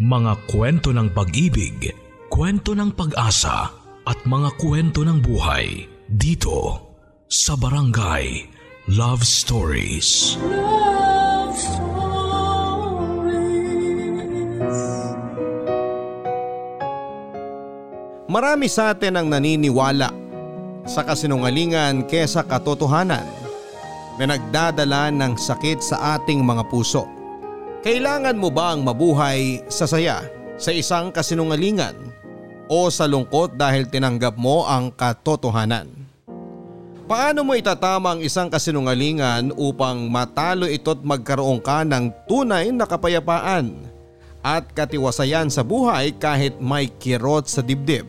Mga kwento ng pag-ibig, kwento ng pag-asa at mga kwento ng buhay dito sa Barangay Love Stories. Love Stories. Marami sa atin ang naniniwala sa kasinungalingan kesa katotohanan na nagdadala ng sakit sa ating mga puso. Kailangan mo ba ang mabuhay sa saya sa isang kasinungalingan o sa lungkot dahil tinanggap mo ang katotohanan? Paano mo itatama ang isang kasinungalingan upang matalo ito't magkaroon ka ng tunay na kapayapaan at katiwasayan sa buhay kahit may kirot sa dibdib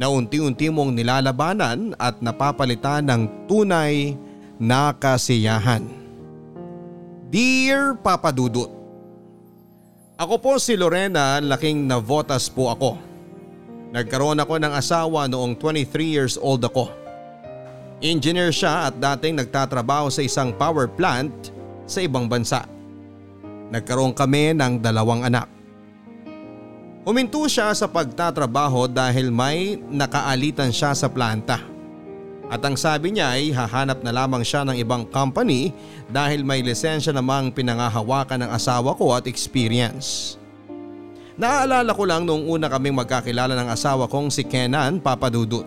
na unti-unti mong nilalabanan at napapalitan ng tunay na kasiyahan? Dear Papa Dudut, ako po si Lorena, laking navotas po ako. Nagkaroon ako ng asawa noong 23 years old ako. Engineer siya at dating nagtatrabaho sa isang power plant sa ibang bansa. Nagkaroon kami ng dalawang anak. Huminto siya sa pagtatrabaho dahil may nakaalitan siya sa planta. At ang sabi niya ay hahanap na lamang siya ng ibang company dahil may lisensya namang pinangahawakan ng asawa ko at experience. Naaalala ko lang noong una kaming magkakilala ng asawa kong si Kenan Papadudut.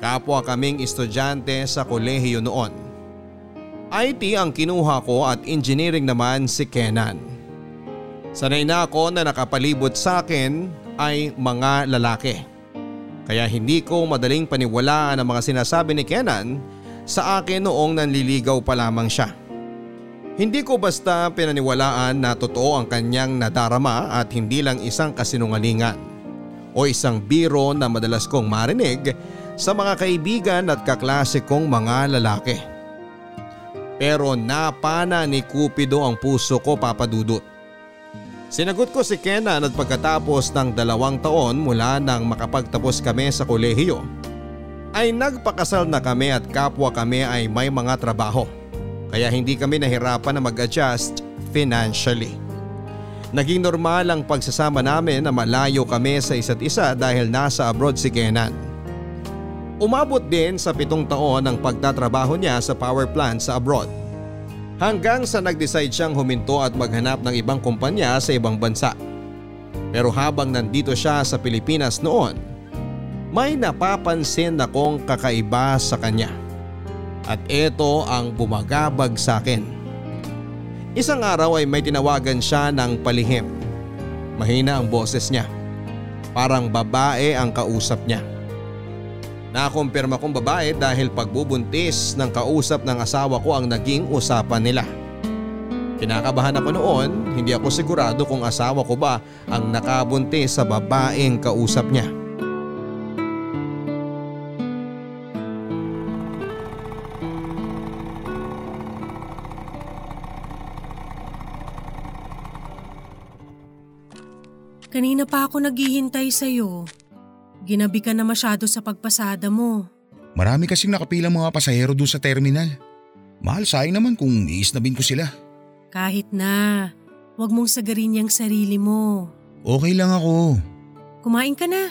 Kapwa kaming estudyante sa kolehiyo noon. IT ang kinuha ko at engineering naman si Kenan. Sanay na ako na nakapalibot sa akin ay mga lalaki. Kaya hindi ko madaling paniwalaan ang mga sinasabi ni Kenan sa akin noong nanliligaw pa lamang siya. Hindi ko basta pinaniwalaan na totoo ang kanyang nadarama at hindi lang isang kasinungalingan o isang biro na madalas kong marinig sa mga kaibigan at kaklase kong mga lalaki. Pero napana ni Cupido ang puso ko papadudot. Sinagot ko si Kenan at pagkatapos ng dalawang taon mula nang makapagtapos kami sa kolehiyo ay nagpakasal na kami at kapwa kami ay may mga trabaho kaya hindi kami nahirapan na mag-adjust financially. Naging normal ang pagsasama namin na malayo kami sa isa't isa dahil nasa abroad si Kenan. Umabot din sa pitong taon ang pagtatrabaho niya sa power plant sa abroad. Hanggang sa nag-decide siyang huminto at maghanap ng ibang kumpanya sa ibang bansa. Pero habang nandito siya sa Pilipinas noon, may napapansin akong kakaiba sa kanya. At ito ang bumagabag sa akin. Isang araw ay may tinawagan siya ng palihim. Mahina ang boses niya. Parang babae ang kausap niya. Nakumpirma kong babae dahil pagbubuntis ng kausap ng asawa ko ang naging usapan nila. Kinakabahan ako noon, hindi ako sigurado kung asawa ko ba ang nakabuntis sa babaeng kausap niya. Kanina pa ako naghihintay sa'yo. Ginabi ka na masyado sa pagpasada mo. Marami kasing nakapilang mga pasahero doon sa terminal. Mahal sayang naman kung iisnabin ko sila. Kahit na, huwag mong sagarin yung sarili mo. Okay lang ako. Kumain ka na.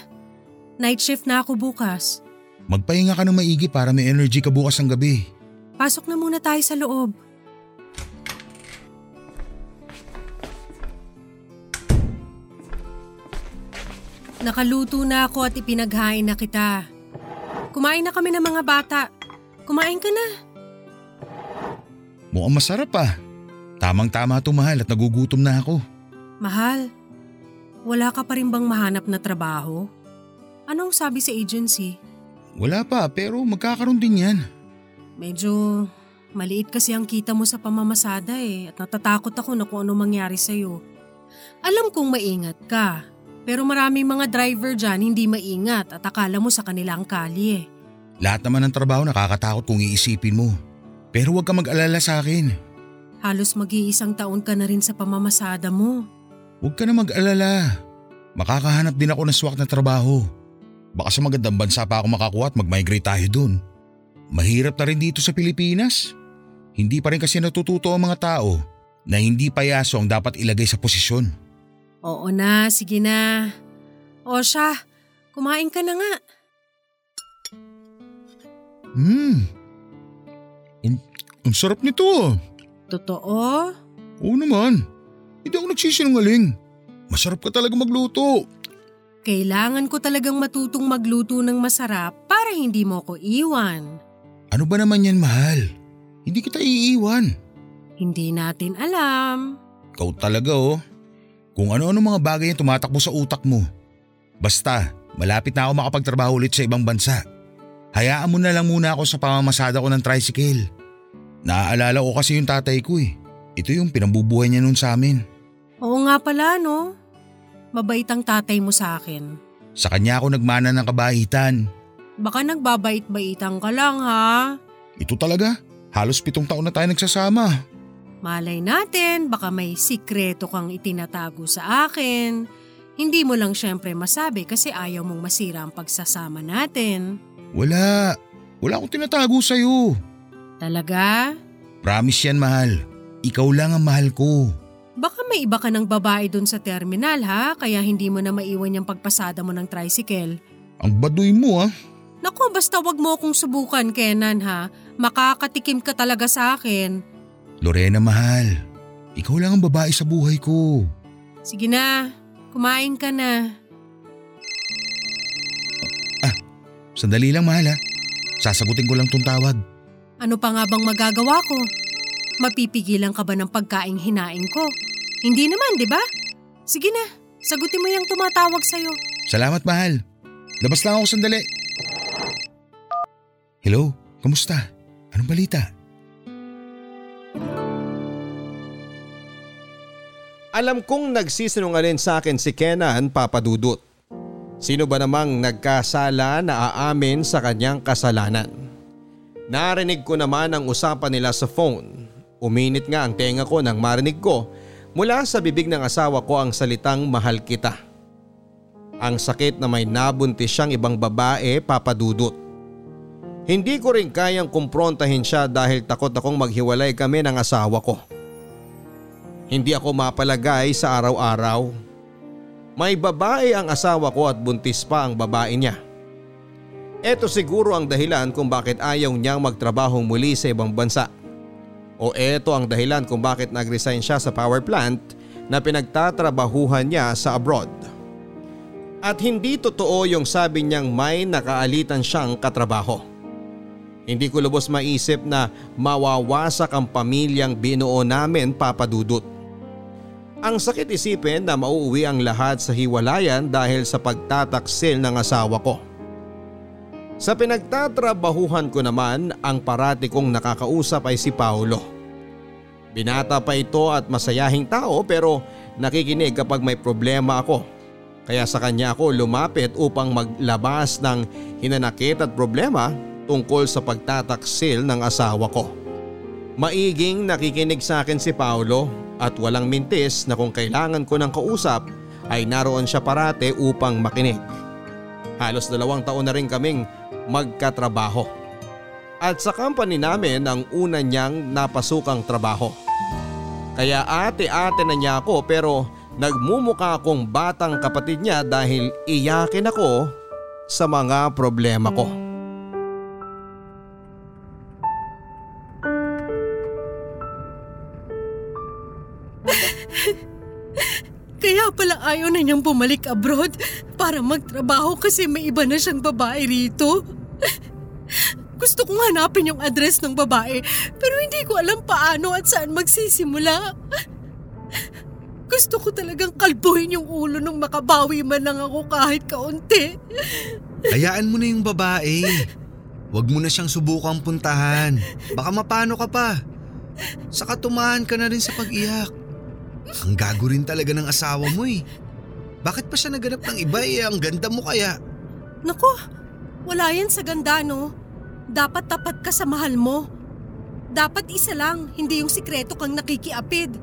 Night shift na ako bukas. Magpahinga ka ng maigi para may energy ka bukas ng gabi. Pasok na muna tayo sa loob. Nakaluto na ako at ipinaghain na kita. Kumain na kami ng mga bata. Kumain ka na. Mukhang masarap ah. Tamang tama to mahal at nagugutom na ako. Mahal, wala ka pa rin bang mahanap na trabaho? Anong sabi sa agency? Wala pa pero magkakaroon din yan. Medyo maliit kasi ang kita mo sa pamamasada eh at natatakot ako na kung ano mangyari sa'yo. Alam kong maingat ka, pero maraming mga driver dyan hindi maingat at akala mo sa kanila ang kalye. Lahat naman ng trabaho nakakatakot kung iisipin mo. Pero huwag ka mag-alala sa akin. Halos mag-iisang taon ka na rin sa pamamasada mo. Huwag ka na mag-alala. Makakahanap din ako ng swak na trabaho. Baka sa magandang bansa pa ako makakuha at mag-migrate tayo dun. Mahirap na rin dito sa Pilipinas. Hindi pa rin kasi natututo ang mga tao na hindi payaso ang dapat ilagay sa posisyon. Oo na, sige na. O siya, kumain ka na nga. Hmm. Ang, ang sarap nito ah. Totoo? Oo naman. Hindi ako nagsisinungaling. Masarap ka talaga magluto. Kailangan ko talagang matutong magluto ng masarap para hindi mo ko iwan. Ano ba naman yan, mahal? Hindi kita iiwan. Hindi natin alam. Ikaw talaga oh. Kung ano-ano mga bagay yung tumatakbo sa utak mo. Basta, malapit na ako makapagtrabaho ulit sa ibang bansa. Hayaan mo na lang muna ako sa pamamasada ko ng tricycle. Naaalala ko kasi yung tatay ko eh. Ito yung pinambubuhay niya nun sa amin. Oo nga pala no. Mabait ang tatay mo sa akin. Sa kanya ako nagmana ng kabaitan. Baka nagbabait-baitan ka lang ha. Ito talaga, halos pitong taon na tayo nagsasama. Malay natin, baka may sikreto kang itinatago sa akin. Hindi mo lang syempre masabi kasi ayaw mong masira ang pagsasama natin. Wala, wala akong tinatago sa'yo. Talaga? Promise yan mahal, ikaw lang ang mahal ko. Baka may iba ka ng babae dun sa terminal ha, kaya hindi mo na maiwan yung pagpasada mo ng tricycle. Ang baduy mo ah. Naku, basta wag mo akong subukan, Kenan ha. Makakatikim ka talaga sa akin. Lorena mahal, ikaw lang ang babae sa buhay ko. Sige na, kumain ka na. Sandali lang mahal ha. Sasagutin ko lang tong tawag. Ano pa nga bang magagawa ko? Mapipigilan ka ba ng pagkaing hinaing ko? Hindi naman, di ba? Sige na, sagutin mo yung tumatawag sa'yo. Salamat mahal. Labas lang ako sandali. Hello, kamusta? Anong balita? Alam kong nagsisinungaling sa akin si Kenan Papadudut. Sino ba namang nagkasala na aamin sa kanyang kasalanan? Narinig ko naman ang usapan nila sa phone. Uminit nga ang tenga ko nang marinig ko mula sa bibig ng asawa ko ang salitang mahal kita. Ang sakit na may nabuntis siyang ibang babae papadudot. Hindi ko rin kayang kumprontahin siya dahil takot akong maghiwalay kami ng asawa ko. Hindi ako mapalagay sa araw-araw. May babae ang asawa ko at buntis pa ang babae niya. Ito siguro ang dahilan kung bakit ayaw niyang magtrabaho muli sa ibang bansa. O eto ang dahilan kung bakit nag-resign siya sa power plant na pinagtatrabahuhan niya sa abroad. At hindi totoo yung sabi niyang may nakaalitan siyang katrabaho. Hindi ko lubos maisip na mawawasak ang pamilyang binuo namin papadudot. Ang sakit isipin na mauuwi ang lahat sa hiwalayan dahil sa pagtataksil ng asawa ko. Sa pinagtatrabahuhan ko naman ang parati kong nakakausap ay si Paulo. Binata pa ito at masayahing tao pero nakikinig kapag may problema ako. Kaya sa kanya ako lumapit upang maglabas ng hinanakit at problema tungkol sa pagtataksil ng asawa ko. Maiging nakikinig sa akin si Paulo at walang mintis na kung kailangan ko ng kausap ay naroon siya parate upang makinig. Halos dalawang taon na rin kaming magkatrabaho. At sa company namin ang una niyang napasukang trabaho. Kaya ate-ate na niya ako pero nagmumuka akong batang kapatid niya dahil iyakin ako sa mga problema ko. Kaya pala ayaw na niyang bumalik abroad para magtrabaho kasi may iba na siyang babae rito. Gusto kong hanapin yung address ng babae pero hindi ko alam paano at saan magsisimula. Gusto ko talagang kalbuhin yung ulo nung makabawi man lang ako kahit kaunti. Hayaan mo na yung babae. Huwag mo na siyang subukang puntahan. Baka mapano ka pa. Saka tumahan ka na rin sa pag-iyak. Ang gago rin talaga ng asawa mo eh. Bakit pa siya naganap ng iba eh? Ang ganda mo kaya. Nako, wala yan sa ganda no. Dapat tapat ka sa mahal mo. Dapat isa lang, hindi yung sikreto kang nakikiapid.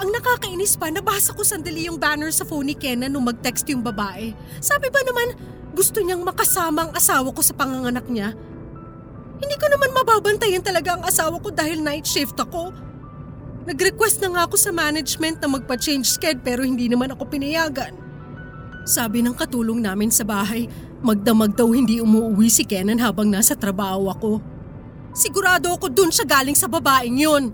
Ang nakakainis pa, nabasa ko sandali yung banner sa phone ni Kenan nung mag-text yung babae. Sabi ba naman, gusto niyang makasama ang asawa ko sa panganganak niya? Hindi ko naman mababantayan talaga ang asawa ko dahil night shift ako. Nag-request na nga ako sa management na magpa-change sked pero hindi naman ako pinayagan. Sabi ng katulong namin sa bahay, magdamag daw hindi umuwi si Kenan habang nasa trabaho ako. Sigurado ako dun siya galing sa babaeng yun.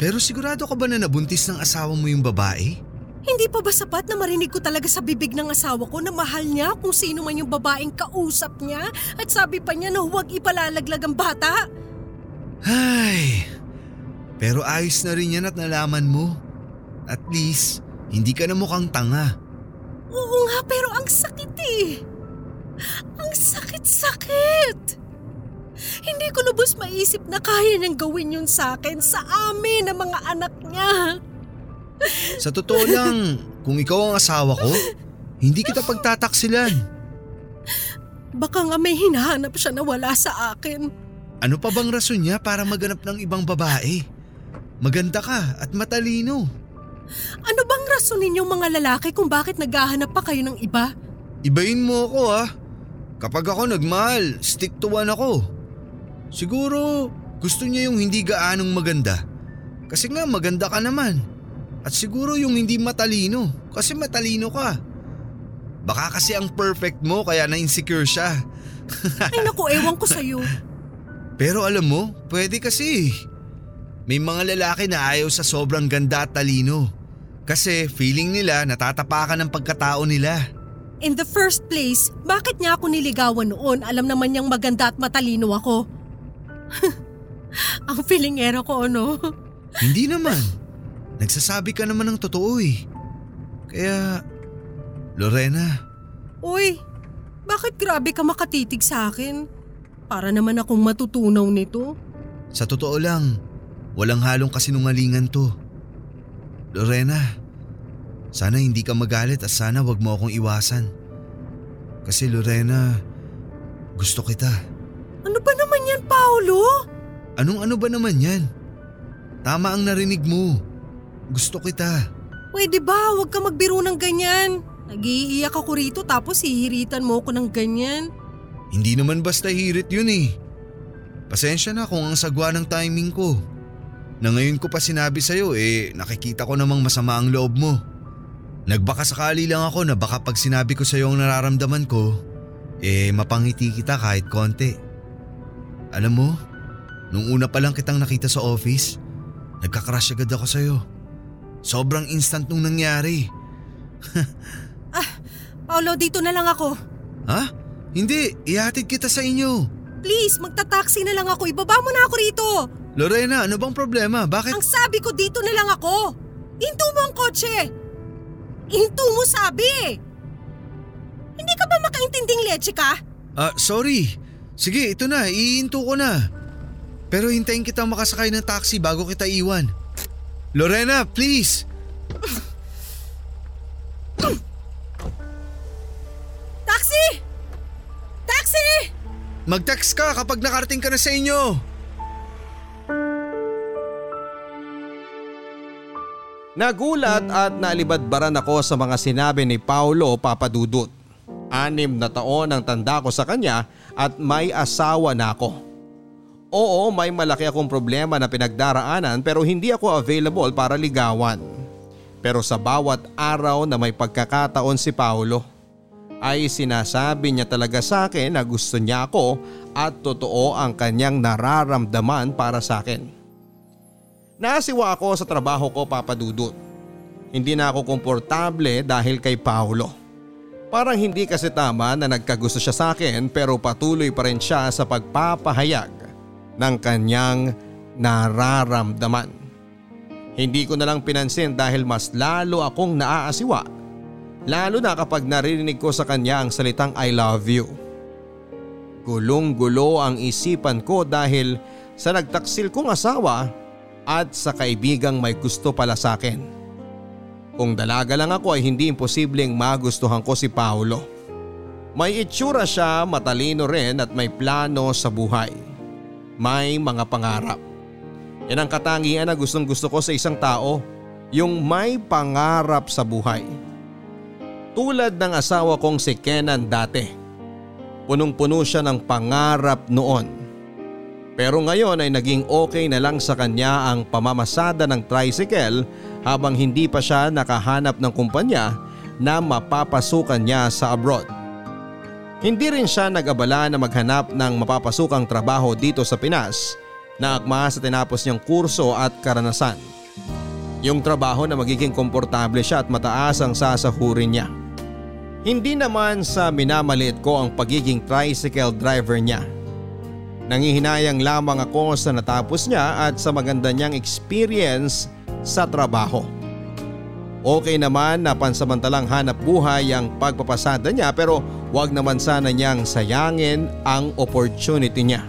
Pero sigurado ka ba na nabuntis ng asawa mo yung babae? Hindi pa ba sapat na marinig ko talaga sa bibig ng asawa ko na mahal niya kung sino man yung babaeng kausap niya at sabi pa niya na huwag ipalalaglag ang bata? Ay, pero ayos na rin yan at nalaman mo. At least, hindi ka na mukhang tanga. Oo nga pero ang sakit eh. Ang sakit-sakit. Hindi ko lubos maisip na kaya niyang gawin yun sa akin, sa amin, ng mga anak niya. Sa totoo lang, kung ikaw ang asawa ko, hindi kita pagtataksilan. Baka nga may hinahanap siya na wala sa akin. Ano pa bang rason niya para maganap ng ibang babae? Maganda ka at matalino. Ano bang rason ninyong mga lalaki kung bakit naghahanap pa kayo ng iba? Ibayin mo ako ha. Kapag ako nagmahal, stick to one ako. Siguro gusto niya yung hindi gaanong maganda. Kasi nga maganda ka naman. At siguro yung hindi matalino kasi matalino ka. Baka kasi ang perfect mo kaya na-insecure siya. Ay naku, ewan ko sa'yo. Pero alam mo, pwede kasi. May mga lalaki na ayaw sa sobrang ganda at talino. Kasi feeling nila natatapakan ng pagkatao nila. In the first place, bakit niya ako niligawan noon? Alam naman niyang maganda at matalino ako. Ang feelingero ko, ano? Hindi naman. Nagsasabi ka naman ng totoo eh. Kaya, Lorena, Uy, bakit grabe ka makatitig sa akin? Para naman akong matutunaw nito. sa totoo lang, walang halong kasinungalingan to. Lorena, sana hindi ka magalit at sana wag mo akong iwasan. Kasi Lorena, gusto kita. Ano ba naman yan, Paolo? Anong ano ba naman yan? Tama ang narinig mo. Gusto kita. Pwede ba, huwag ka magbiro ng ganyan. Nag-iiyak ako rito tapos hihiritan mo ako ng ganyan. Hindi naman basta hirit yun eh. Pasensya na kung ang sagwa ng timing ko. Na ngayon ko pa sinabi sa'yo eh nakikita ko namang masama ang loob mo. Nagbaka sakali lang ako na baka pag sinabi ko sa'yo ang nararamdaman ko, eh mapangiti kita kahit konti. Alam mo, nung una pa lang kitang nakita sa office, nagka-crush agad ako sa'yo. Sobrang instant nung nangyari. Paolo, dito na lang ako. Ha? Hindi, ihatid kita sa inyo. Please, magta-taxi na lang ako. Ibaba mo na ako rito. Lorena, ano bang problema? Bakit? Ang sabi ko dito na lang ako. Into mo ang kotse. Into mo sabi. Hindi ka ba makaintinding leche ka? Ah, sorry. Sige, ito na. Iinto ko na. Pero hintayin kita makasakay ng taxi bago kita iwan. Lorena, please. Taxi! Taxi! Mag-text ka kapag nakarating ka na sa inyo. Nagulat at nalibadbaran ako sa mga sinabi ni Paulo Papadudut. Anim na taon ang tanda ko sa kanya at may asawa na ako. Oo, may malaki akong problema na pinagdaraanan pero hindi ako available para ligawan. Pero sa bawat araw na may pagkakataon si Paulo, ay sinasabi niya talaga sa akin na gusto niya ako at totoo ang kanyang nararamdaman para sa akin. Nasiwa ako sa trabaho ko papadudot. Hindi na ako komportable dahil kay Paulo. Parang hindi kasi tama na nagkagusto siya sa akin pero patuloy pa rin siya sa pagpapahayag ng kanyang nararamdaman. Hindi ko na lang pinansin dahil mas lalo akong naaasiwa. Lalo na kapag naririnig ko sa kanya ang salitang I love you. Gulong-gulo ang isipan ko dahil sa nagtaksil kong asawa at sa kaibigang may gusto pala sa akin. Kung dalaga lang ako ay hindi imposibleng magustuhan ko si Paolo. May itsura siya, matalino rin at may plano sa buhay. May mga pangarap. Yan ang katangian na gustong gusto ko sa isang tao, yung may pangarap sa buhay. Tulad ng asawa kong si Kenan dati. Punong-puno siya ng pangarap noon. Pero ngayon ay naging okay na lang sa kanya ang pamamasada ng tricycle habang hindi pa siya nakahanap ng kumpanya na mapapasukan niya sa abroad. Hindi rin siya nag-abala na maghanap ng mapapasukang trabaho dito sa Pinas na akma sa tinapos niyang kurso at karanasan. Yung trabaho na magiging komportable siya at mataas ang sasahurin niya. Hindi naman sa minamaliit ko ang pagiging tricycle driver niya. Nangihinayang lamang ako sa natapos niya at sa maganda niyang experience sa trabaho. Okay naman na pansamantalang hanap buhay ang pagpapasada niya pero wag naman sana niyang sayangin ang opportunity niya.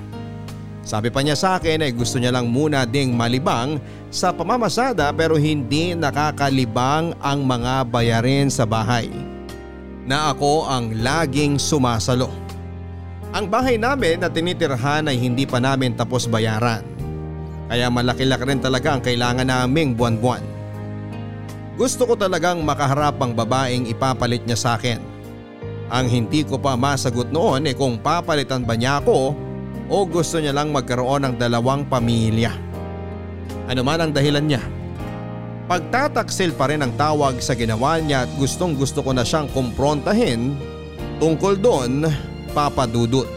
Sabi pa niya sa akin ay gusto niya lang muna ding malibang sa pamamasada pero hindi nakakalibang ang mga bayarin sa bahay. Na ako ang laging sumasalo. Ang bahay namin na tinitirhan ay hindi pa namin tapos bayaran. Kaya malaki-laki rin talaga ang kailangan naming buwan-buwan. Gusto ko talagang makaharap ang babaeng ipapalit niya sa akin. Ang hindi ko pa masagot noon ay kung papalitan ba niya ako o gusto niya lang magkaroon ng dalawang pamilya. Ano man ang dahilan niya. Pagtataksil pa rin ang tawag sa ginawa niya at gustong gusto ko na siyang kumprontahin tungkol doon papadudot.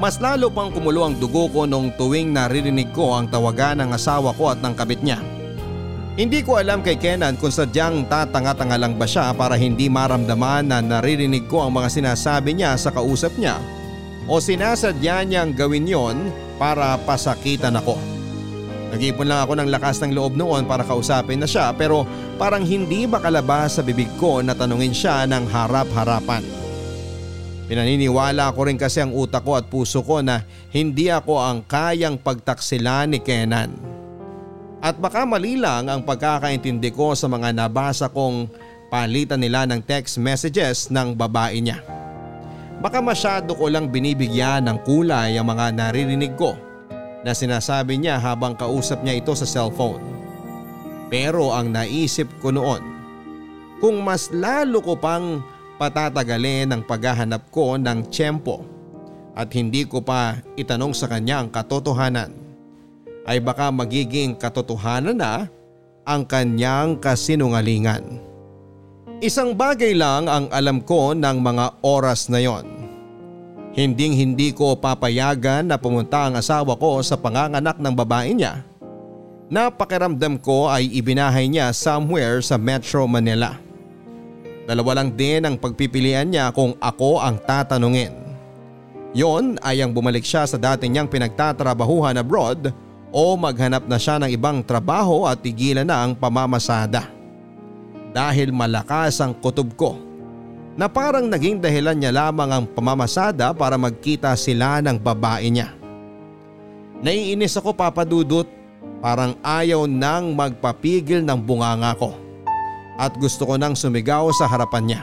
Mas lalo pang kumulo ang dugo ko nung tuwing naririnig ko ang tawagan ng asawa ko at ng kabit niya. Hindi ko alam kay Kenan kung sadyang tatanga-tanga lang ba siya para hindi maramdaman na naririnig ko ang mga sinasabi niya sa kausap niya o sinasadya niyang gawin yon para pasakitan ako. Nag-ipon lang ako ng lakas ng loob noon para kausapin na siya pero parang hindi makalabas sa bibig ko na tanungin siya ng harap-harapan. Pinaniniwala ko rin kasi ang utak ko at puso ko na hindi ako ang kayang pagtaksilan ni Kenan. At baka mali lang ang pagkakaintindi ko sa mga nabasa kong palitan nila ng text messages ng babae niya. Baka masyado ko lang binibigyan ng kulay ang mga naririnig ko na sinasabi niya habang kausap niya ito sa cellphone. Pero ang naisip ko noon, kung mas lalo ko pang patatagalin ang paghahanap ko ng tiyempo at hindi ko pa itanong sa kanya ang katotohanan, ay baka magiging katotohanan na ang kanyang kasinungalingan. Isang bagay lang ang alam ko ng mga oras na yon. Hinding hindi ko papayagan na pumunta ang asawa ko sa panganganak ng babae niya. Napakiramdam ko ay ibinahay niya somewhere sa Metro Manila. Dalawa lang din ang pagpipilian niya kung ako ang tatanungin. Yon ay ang bumalik siya sa dati niyang pinagtatrabahuhan abroad o maghanap na siya ng ibang trabaho at tigilan na ang pamamasada. Dahil malakas ang kutob ko na parang naging dahilan niya lamang ang pamamasada para magkita sila ng babae niya. Naiinis ako papadudot parang ayaw nang magpapigil ng bunganga ko at gusto ko nang sumigaw sa harapan niya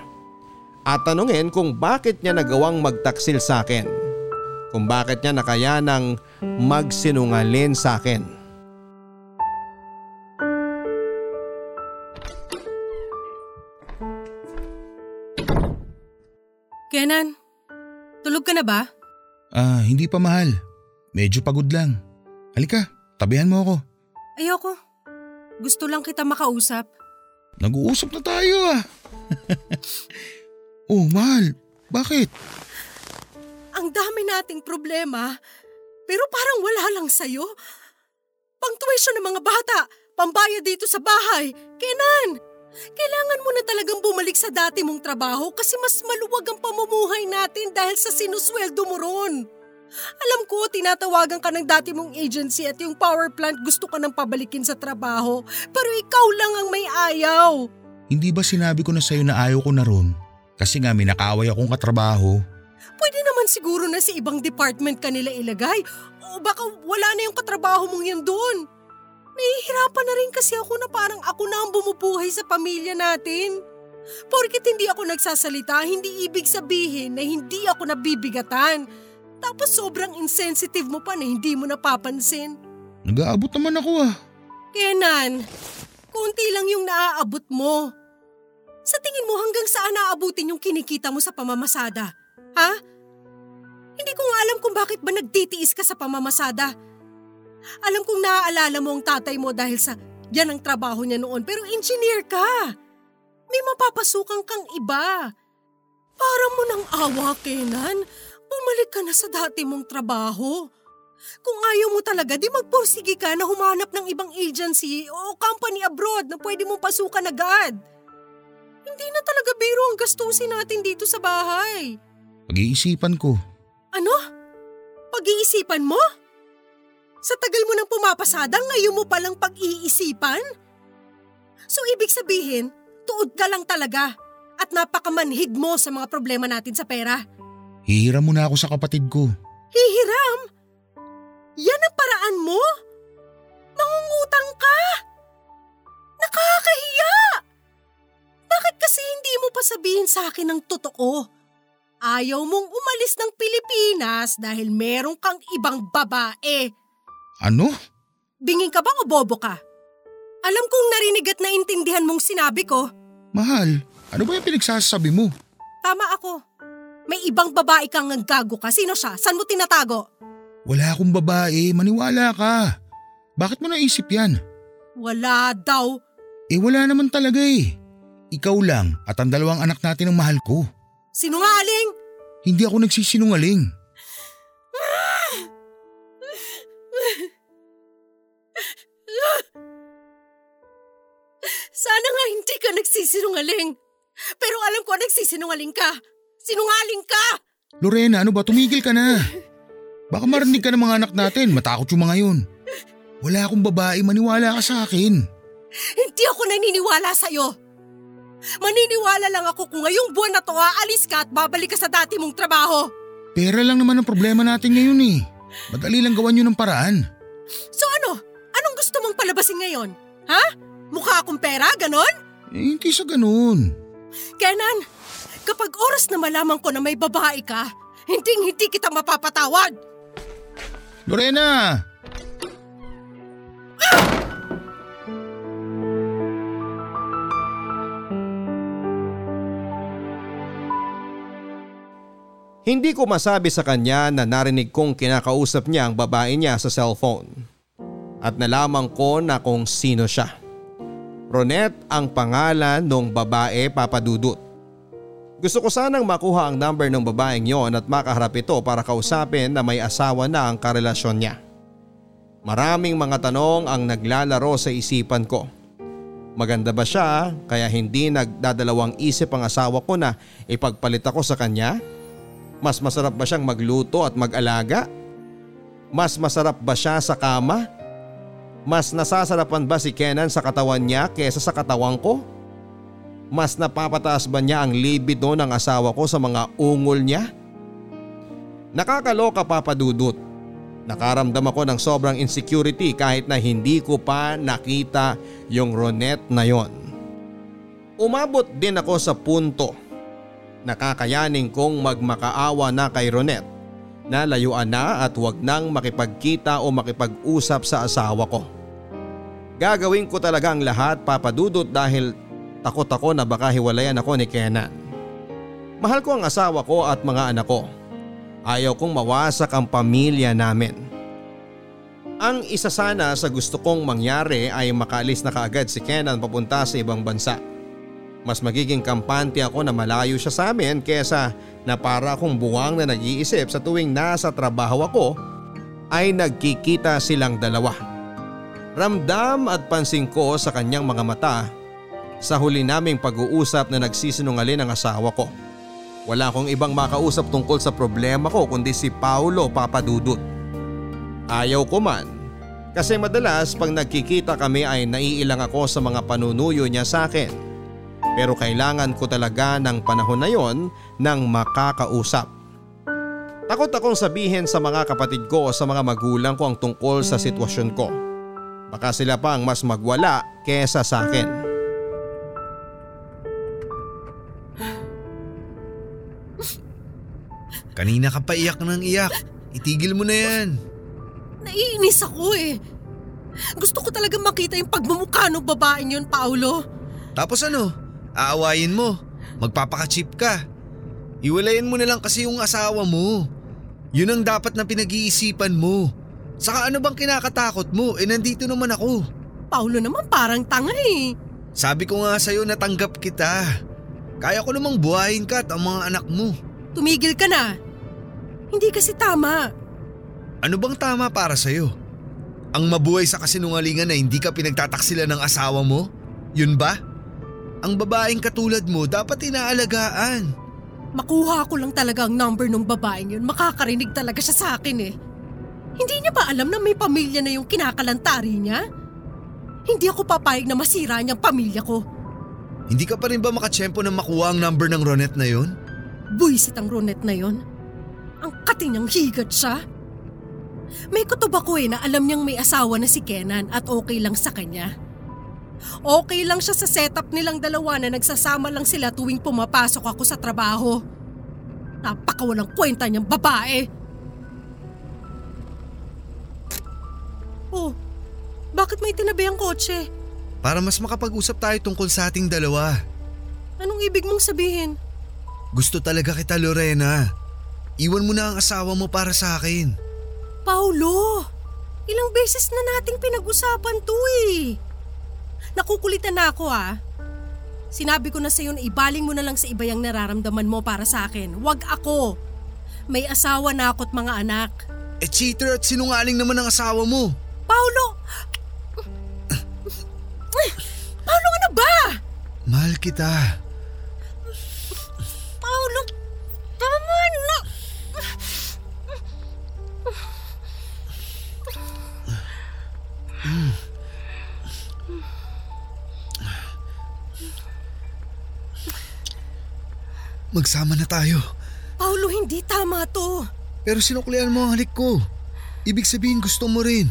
at tanungin kung bakit niya nagawang magtaksil sa akin. Kung bakit niya nakaya ng magsinungalin sa akin. Kenan, tulog ka na ba? Ah, hindi pa mahal. Medyo pagod lang. Halika, tabihan mo ako. Ayoko. Gusto lang kita makausap. Nag-uusap na tayo ah. oh, mahal. Bakit? Ang dami nating problema, pero parang wala lang sa'yo. Pang-tuition ng mga bata, pambayad dito sa bahay. Kenan, kailangan mo na talagang bumalik sa dati mong trabaho kasi mas maluwag ang pamumuhay natin dahil sa sinusweldo mo ron. Alam ko, tinatawagan ka ng dati mong agency at yung power plant gusto ka nang pabalikin sa trabaho, pero ikaw lang ang may ayaw. Hindi ba sinabi ko na sa'yo na ayaw ko na ron? Kasi nga may nakaway akong katrabaho. Pwede naman siguro na sa ibang department ka nila ilagay o baka wala na yung katrabaho mong yan doon. Nahihirapan na rin kasi ako na parang ako na ang bumubuhay sa pamilya natin. Porkit hindi ako nagsasalita, hindi ibig sabihin na hindi ako nabibigatan. Tapos sobrang insensitive mo pa na hindi mo napapansin. Nag-aabot naman ako ah. Kenan, konti lang yung naaabot mo. Sa tingin mo hanggang saan naaabutin yung kinikita mo sa pamamasada? Ha? Hindi ko nga alam kung bakit ba nagtitiis ka sa pamamasada. Alam kong naaalala mo ang tatay mo dahil sa yan ang trabaho niya noon pero engineer ka. May mapapasukan kang iba. Para mo ng awa, Kenan. Bumalik ka na sa dati mong trabaho. Kung ayaw mo talaga, di magpursige ka na humanap ng ibang agency o company abroad na pwede mong pasukan agad. Hindi na talaga biro ang gastusin natin dito sa bahay. Pag-iisipan ko. Ano? Pag-iisipan mo? Sa tagal mo nang pumapasada, ngayon mo palang pag-iisipan? So ibig sabihin, tuod ka lang talaga at napakamanhid mo sa mga problema natin sa pera. Hihiram mo na ako sa kapatid ko. Hihiram? Yan ang paraan mo? Mangungutang ka? Nakakahiya! Bakit kasi hindi mo pa sabihin sa akin ng totoo? Ayaw mong umalis ng Pilipinas dahil meron kang ibang babae. Ano? Bingin ka ba o bobo ka? Alam kong narinig at naintindihan mong sinabi ko. Mahal, ano ba yung pinagsasabi mo? Tama ako. May ibang babae kang gago ka. Sino siya? San mo tinatago? Wala akong babae, maniwala ka. Bakit mo naisip yan? Wala daw. Eh wala naman talaga eh. Ikaw lang at ang dalawang anak natin ang mahal ko. Sinungaling! Hindi ako nagsisinungaling. Sana nga hindi ka nagsisinungaling. Pero alam ko nagsisinungaling ka. Sinungaling ka! Lorena, ano ba? Tumigil ka na. Baka marinig ka ng mga anak natin. Matakot yung mga yun. Wala akong babae, maniwala ka sa akin. Hindi ako naniniwala sa'yo. Maniniwala lang ako kung ngayong buwan na to aalis ka at babalik ka sa dati mong trabaho. Pera lang naman ang problema natin ngayon eh. Madali lang gawan yun ng paraan. So ano? Anong gusto mong palabasin ngayon? Ha? Mukha akong pera, ganon? Eh, hindi sa ganun. Kenan, kapag oras na malaman ko na may babae ka, hindi hindi kita mapapatawad. Lorena! Hindi ko masabi sa kanya na narinig kong kinakausap niya ang babae niya sa cellphone. At nalaman ko na kung sino siya. Ronet ang pangalan ng babae papadudot. Gusto ko sanang makuha ang number ng babaeng yon at makaharap ito para kausapin na may asawa na ang karelasyon niya. Maraming mga tanong ang naglalaro sa isipan ko. Maganda ba siya kaya hindi nagdadalawang isip ang asawa ko na ipagpalit ako sa kanya? Mas masarap ba siyang magluto at mag-alaga? Mas masarap ba siya sa kama? Mas nasasarapan ba si Kenan sa katawan niya kesa sa katawan ko? Mas napapataas ba niya ang libido ng asawa ko sa mga ungol niya? Nakakaloka papadudot. Nakaramdam ako ng sobrang insecurity kahit na hindi ko pa nakita yung Ronet na yon. Umabot din ako sa punto nakakayanin kong magmakaawa na kay Ronet na layuan na at wag nang makipagkita o makipag-usap sa asawa ko. Gagawin ko talaga ang lahat papadudot dahil takot ako na baka hiwalayan ako ni Kenan. Mahal ko ang asawa ko at mga anak ko. Ayaw kong mawasak ang pamilya namin. Ang isa sana sa gusto kong mangyari ay makaalis na kaagad si Kenan papunta sa ibang bansa. Mas magiging kampante ako na malayo siya sa amin kesa na para akong buwang na nag-iisip sa tuwing nasa trabaho ako ay nagkikita silang dalawa. Ramdam at pansin ko sa kanyang mga mata sa huli naming pag-uusap na nagsisinungaling ang asawa ko. Wala akong ibang makausap tungkol sa problema ko kundi si Paulo Papadudut. Ayaw ko man kasi madalas pag nagkikita kami ay naiilang ako sa mga panunuyo niya sa akin. Pero kailangan ko talaga ng panahon na yon ng makakausap. Takot akong sabihin sa mga kapatid ko o sa mga magulang ko ang tungkol sa sitwasyon ko. Baka sila pa ang mas magwala kesa sa akin. Kanina ka pa iyak ng iyak. Itigil mo na yan. Naiinis ako eh. Gusto ko talaga makita yung pagmumukha ng babaeng yun, Paulo. Tapos ano? Aawayin mo. Magpapaka-cheap ka. Iwalayan mo na lang kasi yung asawa mo. Yun ang dapat na pinag-iisipan mo. Saka ano bang kinakatakot mo? Eh nandito naman ako. Paulo naman parang tanga eh. Sabi ko nga sa'yo natanggap kita. Kaya ko namang buhayin ka at ang mga anak mo. Tumigil ka na. Hindi kasi tama. Ano bang tama para sa'yo? Ang mabuhay sa kasinungalingan na hindi ka pinagtataksilan ng asawa mo? Yun ba? Ang babaeng katulad mo dapat inaalagaan. Makuha ko lang talaga ang number ng babaeng yun. Makakarinig talaga siya sa akin eh. Hindi niya ba alam na may pamilya na yung kinakalantari niya? Hindi ako papayag na masira niyang pamilya ko. Hindi ka pa rin ba makatsyempo na makuha ang number ng Ronet na yon? Buisit ang Ronet na yon. Ang katinyang higat siya. May kutob ako eh na alam niyang may asawa na si Kenan at okay lang sa kanya. Okay lang siya sa setup nilang dalawa na nagsasama lang sila tuwing pumapasok ako sa trabaho. Napakawalang kwenta niyang babae. Oh, bakit may tinabi ang kotse? Para mas makapag-usap tayo tungkol sa ating dalawa. Anong ibig mong sabihin? Gusto talaga kita Lorena. Iwan mo na ang asawa mo para sa akin. Paulo, ilang beses na nating pinag-usapan to eh. Nakukulitan na ako ah. Sinabi ko na sa'yo na ibaling mo na lang sa iba yung nararamdaman mo para sa akin. Huwag ako. May asawa na ako't mga anak. Eh cheater at sinungaling naman ang asawa mo. Paulo! Paulo ano ba? Mahal kita. Paulo, tama na. Magsama na tayo. Paulo, hindi tama to. Pero sinuklian mo ang halik ko. Ibig sabihin gusto mo rin.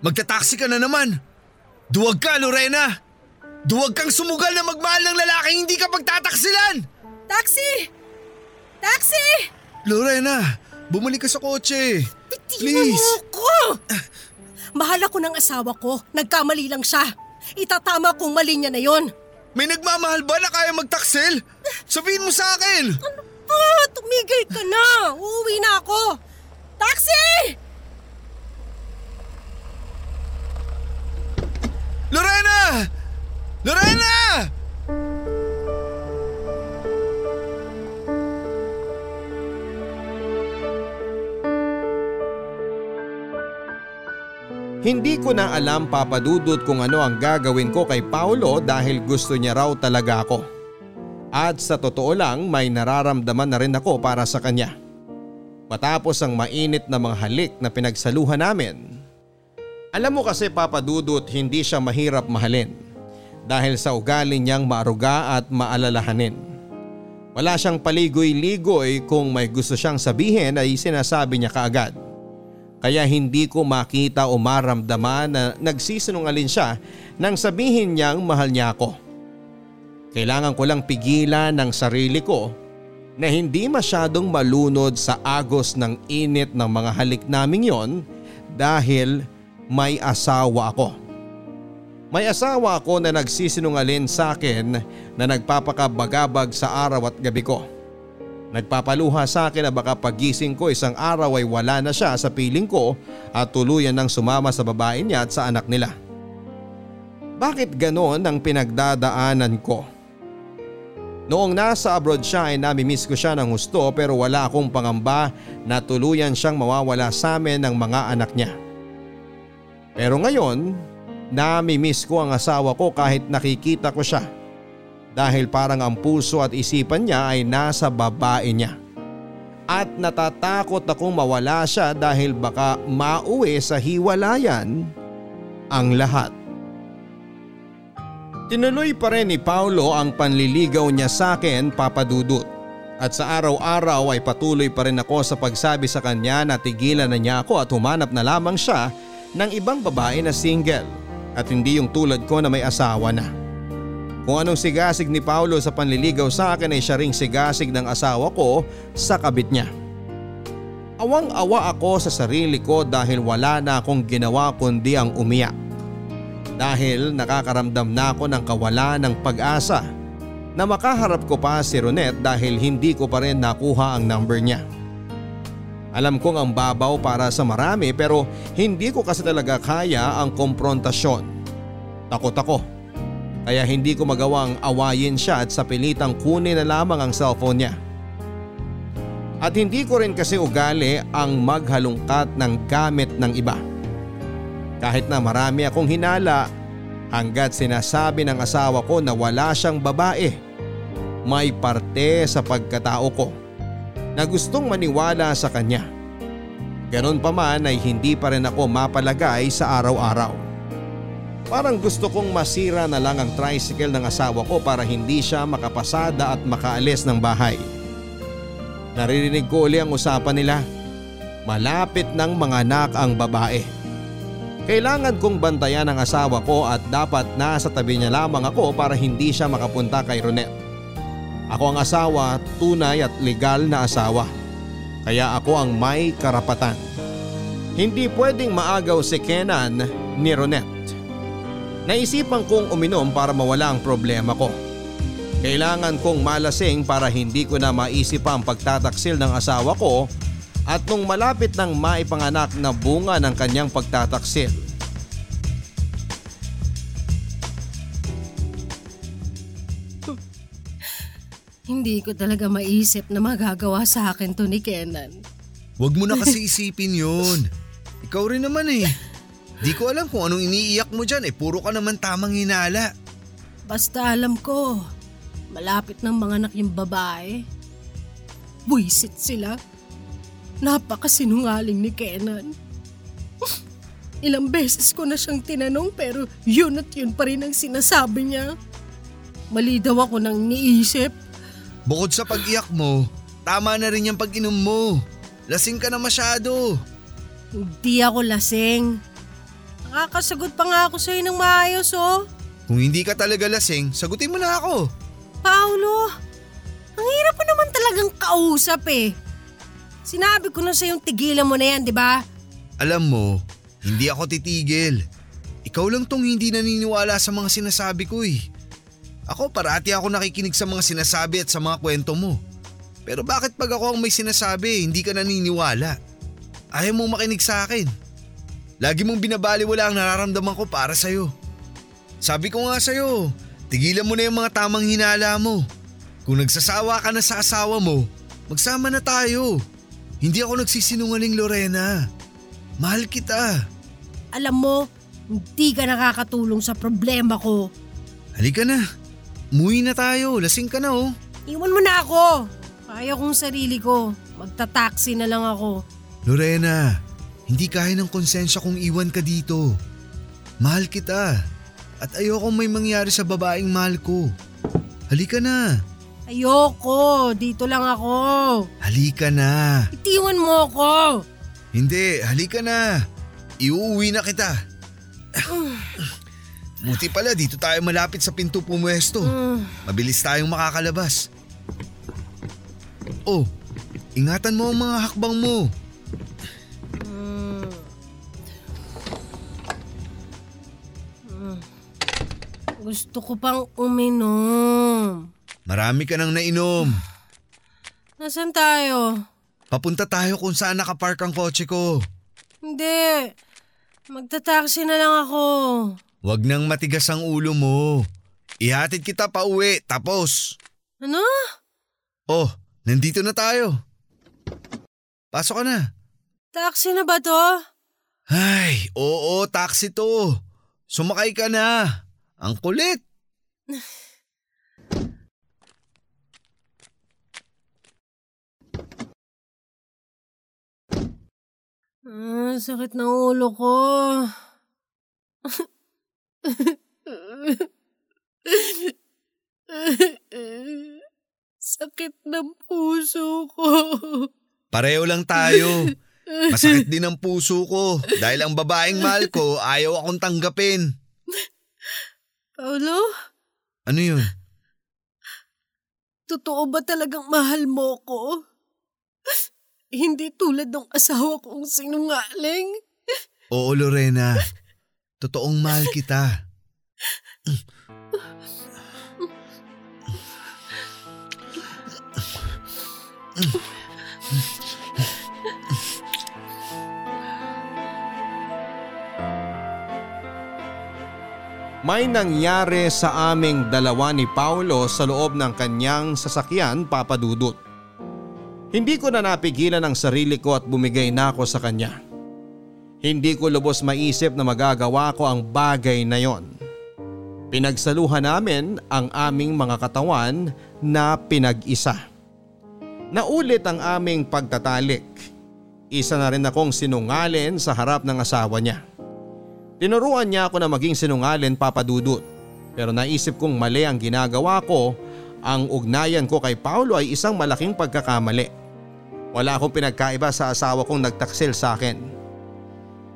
Magta-taxi ka na naman. Duwag ka, Lorena. Duwag kang sumugal na magmahal ng lalaking hindi ka pagtataksilan. Taxi! Taxi! Lorena, bumalik ka sa kotse. Please. mo ko! Mahal ako ng asawa ko. Nagkamali lang siya. Itatama kong mali niya na yon. May nagmamahal ba na kaya magtaksil? Sabihin mo sa akin. Ah, tumigil ka na. Uuwi na ako. Taxi! Lorena! Lorena! Hindi ko na alam papadudot kung ano ang gagawin ko kay Paolo dahil gusto niya raw talaga ako. At sa totoo lang may nararamdaman na rin ako para sa kanya. Matapos ang mainit na mga halik na pinagsaluhan namin. Alam mo kasi papadudot hindi siya mahirap mahalin dahil sa ugali niyang maaruga at maalalahanin. Wala siyang paligoy-ligoy kung may gusto siyang sabihin ay sinasabi niya kaagad. Kaya hindi ko makita o maramdaman na nagsisinungalin siya nang sabihin niyang mahal niya ako. Kailangan ko lang pigilan ng sarili ko na hindi masyadong malunod sa agos ng init ng mga halik naming yon dahil may asawa ako. May asawa ako na nagsisinungalin sa akin na nagpapakabagabag sa araw at gabi ko. Nagpapaluha sa akin na baka pagising ko isang araw ay wala na siya sa piling ko at tuluyan ng sumama sa babae niya at sa anak nila. Bakit ganon ang pinagdadaanan ko? Noong nasa abroad siya ay namimiss ko siya ng gusto pero wala akong pangamba na tuluyan siyang mawawala sa amin ng mga anak niya. Pero ngayon, namimiss ko ang asawa ko kahit nakikita ko siya dahil parang ang puso at isipan niya ay nasa babae niya. At natatakot akong mawala siya dahil baka mauwi sa hiwalayan ang lahat. Tinuloy pa rin ni Paulo ang panliligaw niya sa akin papadudot. At sa araw-araw ay patuloy pa rin ako sa pagsabi sa kanya na tigilan na niya ako at humanap na lamang siya ng ibang babae na single at hindi yung tulad ko na may asawa na. Kung anong sigasig ni Paulo sa panliligaw sa akin ay siya ring sigasig ng asawa ko sa kabit niya. Awang-awa ako sa sarili ko dahil wala na akong ginawa kundi ang umiyak. Dahil nakakaramdam na ako ng kawalan ng pag-asa na makaharap ko pa si Ronet dahil hindi ko pa rin nakuha ang number niya. Alam kong ang babaw para sa marami pero hindi ko kasi talaga kaya ang komprontasyon. Takot ako. Kaya hindi ko magawang awayin siya at sa pilitang kunin na lamang ang cellphone niya. At hindi ko rin kasi ugali ang maghalungkat ng gamit ng iba. Kahit na marami akong hinala hanggat sinasabi ng asawa ko na wala siyang babae. May parte sa pagkatao ko na gustong maniwala sa kanya. Ganon pa man ay hindi pa rin ako mapalagay sa araw-araw. Parang gusto kong masira na lang ang tricycle ng asawa ko para hindi siya makapasada at makaalis ng bahay. Naririnig ko uli ang usapan nila. Malapit ng mga anak ang babae. Kailangan kong bantayan ang asawa ko at dapat nasa tabi niya lamang ako para hindi siya makapunta kay Ronet. Ako ang asawa, tunay at legal na asawa. Kaya ako ang may karapatan. Hindi pwedeng maagaw si Kenan ni Ronet. Naisipan kong uminom para mawala ang problema ko. Kailangan kong malasing para hindi ko na maisip ang pagtataksil ng asawa ko at nung malapit ng maipanganak na bunga ng kanyang pagtataksil. Hindi ko talaga maisip na magagawa sa akin to ni Kenan. Huwag mo na kasi isipin yun. Ikaw rin naman eh. Di ko alam kung anong iniiyak mo dyan eh. Puro ka naman tamang hinala. Basta alam ko, malapit ng mga anak yung babae. Buisit sila. Napakasinungaling ni Kenan. Ilang beses ko na siyang tinanong pero yun at yun pa rin ang sinasabi niya. Mali daw ako nang niisip. Bukod sa pag-iyak mo, tama na rin yung pag-inom mo. Lasing ka na masyado. Hindi ako lasing. Nakakasagot pa nga ako sa'yo ng maayos oh. Kung hindi ka talaga lasing, sagutin mo na ako. Paulo, ang hirap mo naman talagang kausap eh. Sinabi ko na sa'yong tigilan mo na yan, di ba? Alam mo, hindi ako titigil. Ikaw lang tong hindi naniniwala sa mga sinasabi ko eh. Ako parati ako nakikinig sa mga sinasabi at sa mga kwento mo. Pero bakit pag ako ang may sinasabi, hindi ka naniniwala? Ayaw mong makinig sa akin. Lagi mong binabaliwala ang nararamdaman ko para sa'yo. Sabi ko nga sa'yo, tigilan mo na yung mga tamang hinala mo. Kung nagsasawa ka na sa asawa mo, magsama na tayo. Hindi ako nagsisinungaling Lorena. Mahal kita. Alam mo, hindi ka nakakatulong sa problema ko. Halika na. Umuwi na tayo. Lasing ka na oh. Iwan mo na ako. Kaya kong sarili ko. Magta-taxi na lang ako. Lorena, hindi kaya ng konsensya kung iwan ka dito. Mahal kita. At ayoko may mangyari sa babaeng mahal ko. Halika na. Ayoko, dito lang ako. Halika na. Itiwan mo ako. Hindi, halika na. Iuwi na kita. Buti pala dito tayo malapit sa pinto pumuesto. Mabilis tayong makakalabas. Oh, ingatan mo ang mga hakbang mo. Gusto ko pang uminom. Marami ka nang nainom. Nasaan tayo? Papunta tayo kung saan nakapark ang kotse ko. Hindi. Magta-taxi na lang ako. Huwag nang matigas ang ulo mo. Ihatid kita pa uwi, tapos. Ano? Oh, nandito na tayo. Pasok ka na. Taxi na ba to? Ay, oo, taxi to. Sumakay ka na. Ang kulit. Ah, sakit ng ulo ko. sakit ng puso ko. Pareho lang tayo. Masakit din ang puso ko dahil ang babaeng mahal ko ayaw akong tanggapin. Paolo? Ano yun? Totoo ba talagang mahal mo ko? Hindi tulad ng asawa kong sinungaling. Oo, Lorena. Totoong mahal kita. May nangyari sa aming dalawa ni Paulo sa loob ng kanyang sasakyan papadudot. Hindi ko na napigilan ang sarili ko at bumigay na ako sa kanya. Hindi ko lubos maisip na magagawa ko ang bagay na yon. Pinagsaluhan namin ang aming mga katawan na pinag-isa. Naulit ang aming pagtatalik. Isa na rin akong sinungalin sa harap ng asawa niya. Tinuruan niya ako na maging sinungalin papadudot. Pero naisip kong mali ang ginagawa ko, ang ugnayan ko kay Paulo ay isang malaking pagkakamali. Wala akong pinagkaiba sa asawa kong nagtaksil sa akin.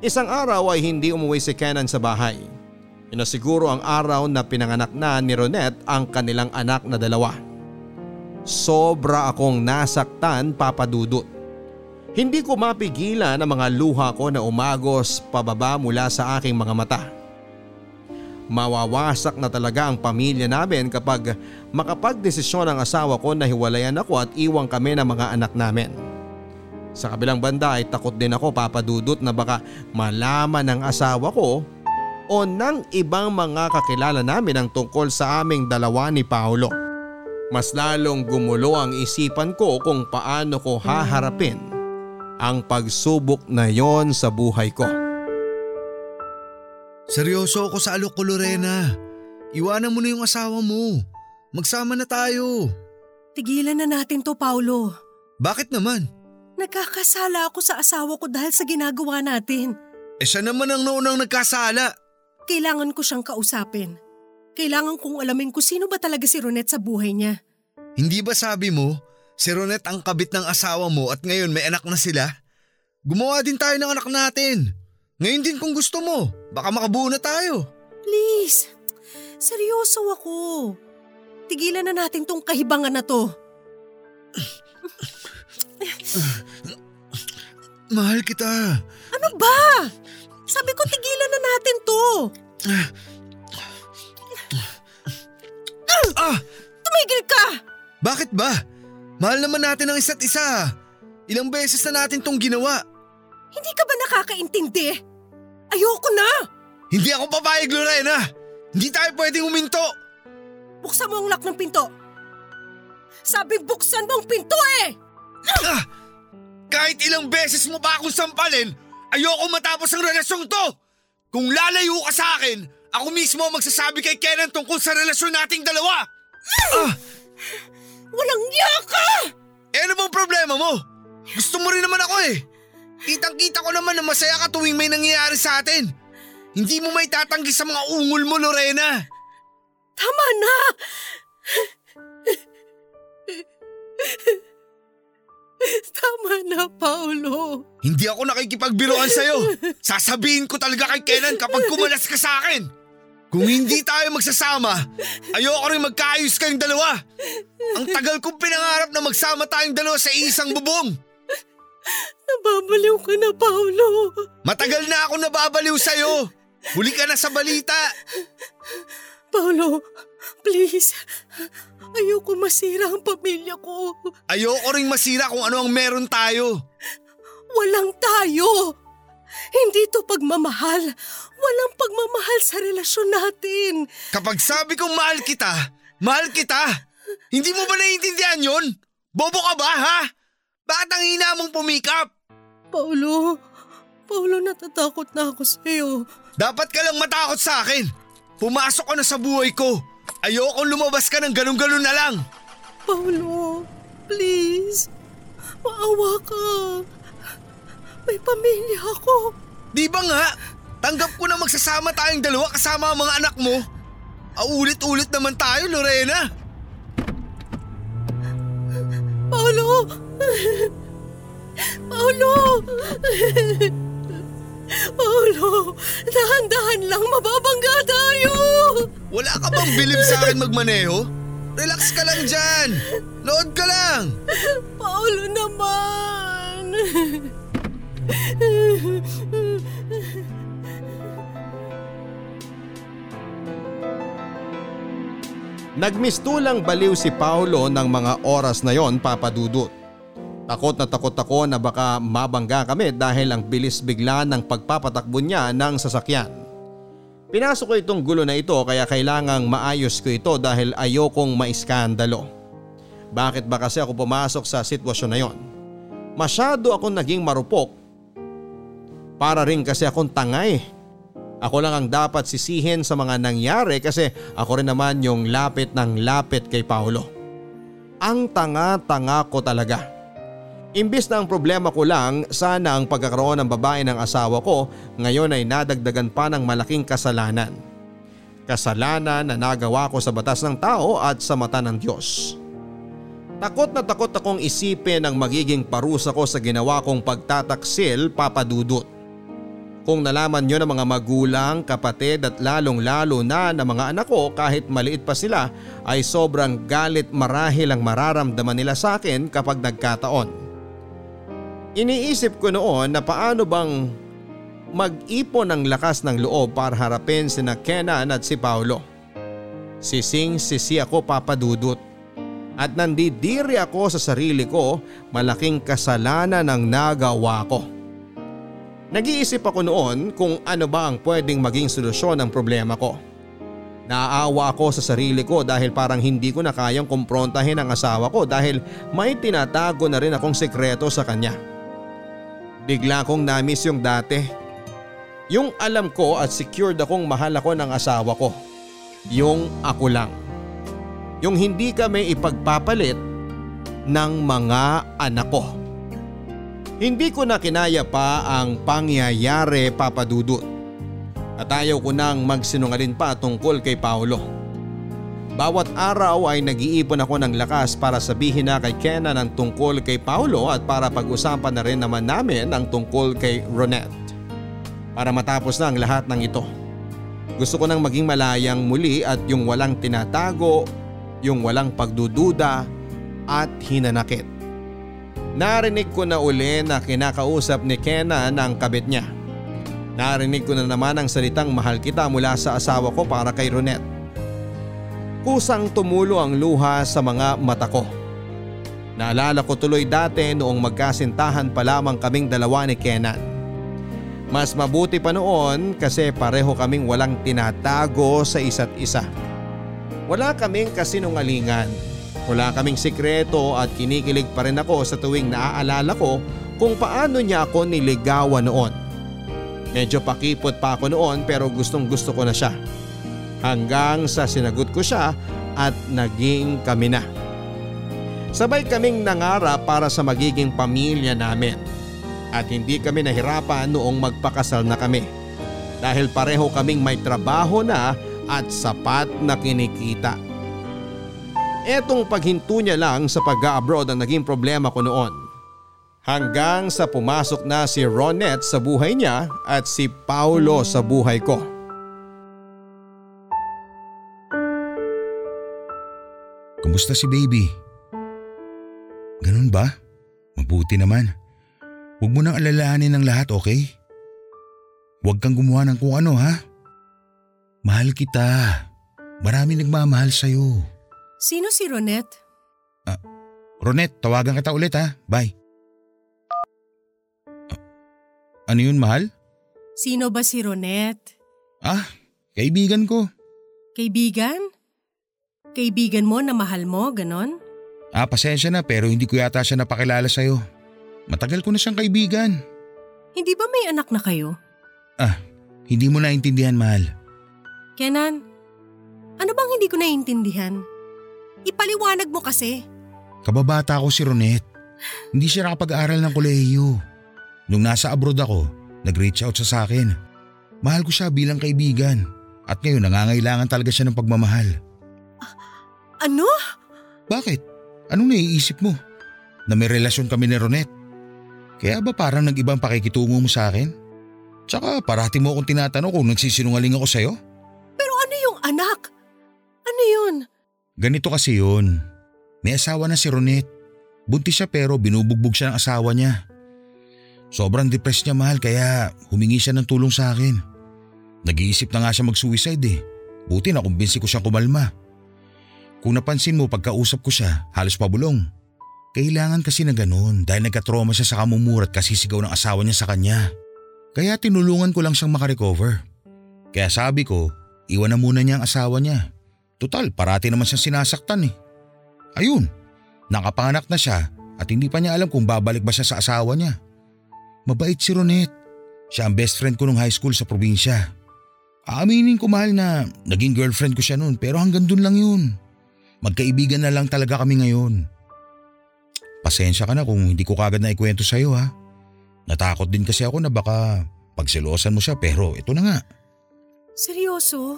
Isang araw ay hindi umuwi si Kenan sa bahay. Inasiguro ang araw na pinanganak na ni Ronette ang kanilang anak na dalawa. Sobra akong nasaktan papadudot. Hindi ko mapigilan ang mga luha ko na umagos pababa mula sa aking mga mata. Mawawasak na talaga ang pamilya namin kapag makapagdesisyon ang asawa ko na hiwalayan ako at iwang kami ng mga anak namin. Sa kabilang banda ay takot din ako papadudot na baka malaman ng asawa ko o ng ibang mga kakilala namin ang tungkol sa aming dalawa ni Paolo. Mas lalong gumulo ang isipan ko kung paano ko haharapin ang pagsubok na yon sa buhay ko. Seryoso ako sa alok ko, Lorena. Iwanan mo na yung asawa mo. Magsama na tayo. Tigilan na natin to, Paulo. Bakit naman? Nagkakasala ako sa asawa ko dahil sa ginagawa natin. Eh siya naman ang naunang nagkasala. Kailangan ko siyang kausapin. Kailangan kong alamin kung sino ba talaga si Ronette sa buhay niya. Hindi ba sabi mo, si Ronette ang kabit ng asawa mo at ngayon may anak na sila? Gumawa din tayo ng anak natin. Ngayon din kung gusto mo, baka makabuo na tayo. Please, seryoso ako. Tigilan na natin tong kahibangan na to. Mahal kita. Ano ba? Sabi ko tigilan na natin to. Ah! Tumigil ka! Bakit ba? Mahal naman natin ang isa't isa. Ilang beses na natin tong ginawa. Hindi ka ba nakakaintindi? Ayoko na! Hindi ako papayag, Lorena! Hindi tayo pwedeng uminto! Buksan mo ang lock ng pinto. Sabi buksan mo ang pinto eh! Ah! Kahit ilang beses mo pa akong sampalin, ayoko matapos ang relasyong to! Kung lalayo ka sa akin, ako mismo ang magsasabi kay Kenan tungkol sa relasyon nating dalawa! Ah! Walang niya ka! Eh ano bang problema mo? Gusto mo rin naman ako eh. Kitang kita ko naman na masaya ka tuwing may nangyayari sa atin. Hindi mo may tatanggi sa mga ungol mo, Lorena. Tama na! Tama na, Paolo. Hindi ako nakikipagbiruan sa'yo. Sasabihin ko talaga kay Kenan kapag kumalas ka sa akin. Kung hindi tayo magsasama, ayoko rin magkaayos kayong dalawa. Ang tagal kong pinangarap na magsama tayong dalawa sa isang bubong. Nababaliw ka na, Paolo. Matagal na ako nababaliw sa'yo. Huli ka na sa balita. Paolo, please. Ayoko masira ang pamilya ko. Ayoko ring masira kung ano ang meron tayo. Walang tayo. Hindi to pagmamahal. Walang pagmamahal sa relasyon natin. Kapag sabi kong mahal kita, mahal kita. Hindi mo ba naiintindihan yon? Bobo ka ba, ha? Bakit ang hina mong pumikap? Paulo, Paulo natatakot na ako sa'yo. Dapat ka lang matakot sa akin. Pumasok ka na sa buhay ko. Ayokong lumabas ka ng ganun-ganun na lang. Paulo, please. Maawa ka. May pamilya ako. Di ba nga? Tanggap ko na magsasama tayong dalawa kasama ang mga anak mo. Aulit-ulit naman tayo, Lorena. Paulo! Paulo! Paulo! Dahan-dahan lang, mababangga tayo! Wala ka bang bilib sa akin magmaneho? Relax ka lang dyan. Load ka lang. Paulo naman! Nagmistulang baliw si Paulo ng mga oras na yon papadudot. Takot na takot ako na baka mabangga kami dahil ang bilis bigla ng pagpapatakbo niya ng sasakyan. Pinasok ko itong gulo na ito kaya kailangang maayos ko ito dahil ayokong maiskandalo. Bakit ba kasi ako pumasok sa sitwasyon na yon? Masyado akong naging marupok. Para rin kasi akong tangay. Ako lang ang dapat sisihin sa mga nangyari kasi ako rin naman yung lapit ng lapit kay Paolo. Ang tanga-tanga ko talaga. Imbis na ang problema ko lang sana ang pagkakaroon ng babae ng asawa ko ngayon ay nadagdagan pa ng malaking kasalanan. Kasalanan na nagawa ko sa batas ng tao at sa mata ng Diyos. Takot na takot akong isipin ang magiging parusa ko sa ginawa kong pagtataksil papadudot. Kung nalaman nyo ng mga magulang, kapatid at lalong lalo na ng mga anak ko kahit maliit pa sila ay sobrang galit marahil ang mararamdaman nila sa akin kapag nagkataon. Iniisip ko noon na paano bang mag-ipon ng lakas ng loob para harapin sina Kenan at si Paulo. Sising sisi ako papadudot at nandidiri ako sa sarili ko malaking kasalanan ang nagawa ko. Nag-iisip ako noon kung ano ba ang pwedeng maging solusyon ng problema ko. Naaawa ako sa sarili ko dahil parang hindi ko na kayang kumprontahin ang asawa ko dahil may tinatago na rin akong sekreto sa kanya. Bigla kong namiss yung dati. Yung alam ko at secured akong mahal ako ng asawa ko. Yung ako lang. Yung hindi kami ipagpapalit ng mga anak ko. Hindi ko na kinaya pa ang pangyayari papadudot. At ayaw ko nang magsinungalin pa tungkol kay Paolo. Bawat araw ay nag-iipon ako ng lakas para sabihin na kay Kenan ang tungkol kay Paulo at para pag-usapan na rin naman namin ang tungkol kay Ronette. Para matapos na ang lahat ng ito. Gusto ko nang maging malayang muli at yung walang tinatago, yung walang pagdududa at hinanakit. Narinig ko na uli na kinakausap ni Kenan ang kabit niya. Narinig ko na naman ang salitang mahal kita mula sa asawa ko para kay Ronette. Kusang tumulo ang luha sa mga mata ko. Naalala ko tuloy dati noong magkasintahan pa lamang kaming dalawa ni Kenan. Mas mabuti pa noon kasi pareho kaming walang tinatago sa isa't isa. Wala kaming kasinungalingan. Wala kaming sikreto at kinikilig pa rin ako sa tuwing naaalala ko kung paano niya ako niligawan noon. Medyo pakipot pa ako noon pero gustong gusto ko na siya hanggang sa sinagot ko siya at naging kami na. Sabay kaming nangarap para sa magiging pamilya namin at hindi kami nahirapan noong magpakasal na kami dahil pareho kaming may trabaho na at sapat na kinikita. Etong paghinto niya lang sa pag-abroad ang naging problema ko noon. Hanggang sa pumasok na si Ronette sa buhay niya at si Paulo sa buhay ko. Kumusta si baby? Ganun ba? Mabuti naman. Huwag mo nang alalahanin ng lahat, okay? Huwag kang gumawa ng kung ano ha. Mahal kita. Marami nagmamahal sa'yo. Sino si Ronette? Ah, Ronette, tawagan kita ulit ha. Bye. Ah, ano yun, mahal? Sino ba si Ronette? Ah, kaibigan ko. Kaibigan? Kaibigan mo na mahal mo, ganon? Ah, pasensya na pero hindi ko yata siya napakilala sa'yo. Matagal ko na siyang kaibigan. Hindi ba may anak na kayo? Ah, hindi mo naintindihan, mahal. Kenan, ano bang hindi ko naintindihan? Ipaliwanag mo kasi. Kababata ko si Ronette. Hindi siya nakapag-aral ng kolehiyo. Nung nasa abroad ako, nag-reach out siya sa akin. Mahal ko siya bilang kaibigan. At ngayon nangangailangan talaga siya ng pagmamahal. Ano? Bakit? Anong naiisip mo? Na may relasyon kami ni Ronette? Kaya ba parang nag-ibang pakikitungo mo sa akin? Tsaka parati mo akong tinatanong kung nagsisinungaling ako sa'yo? Pero ano yung anak? Ano yun? Ganito kasi yun. May asawa na si Ronette. Buntis siya pero binubugbog siya ng asawa niya. Sobrang depressed niya mahal kaya humingi siya ng tulong sa akin. Nag-iisip na nga siya mag-suicide eh. Buti na kumbinsi ko siyang kumalma. Kung napansin mo pagkausap ko siya, halos pabulong. Kailangan kasi na ganun dahil nagka-trauma siya sa kamumurat kasi sigaw ng asawa niya sa kanya. Kaya tinulungan ko lang siyang makarecover. Kaya sabi ko, iwan na muna niya ang asawa niya. Total, parati naman siyang sinasaktan eh. Ayun, nakapanganak na siya at hindi pa niya alam kung babalik ba siya sa asawa niya. Mabait si Ronette. Siya ang best friend ko nung high school sa probinsya. Aaminin ko mahal na naging girlfriend ko siya noon pero hanggang dun lang yun. Magkaibigan na lang talaga kami ngayon. Pasensya ka na kung hindi ko kagad na ikwento sa'yo ha. Natakot din kasi ako na baka pagselosan mo siya pero ito na nga. Seryoso?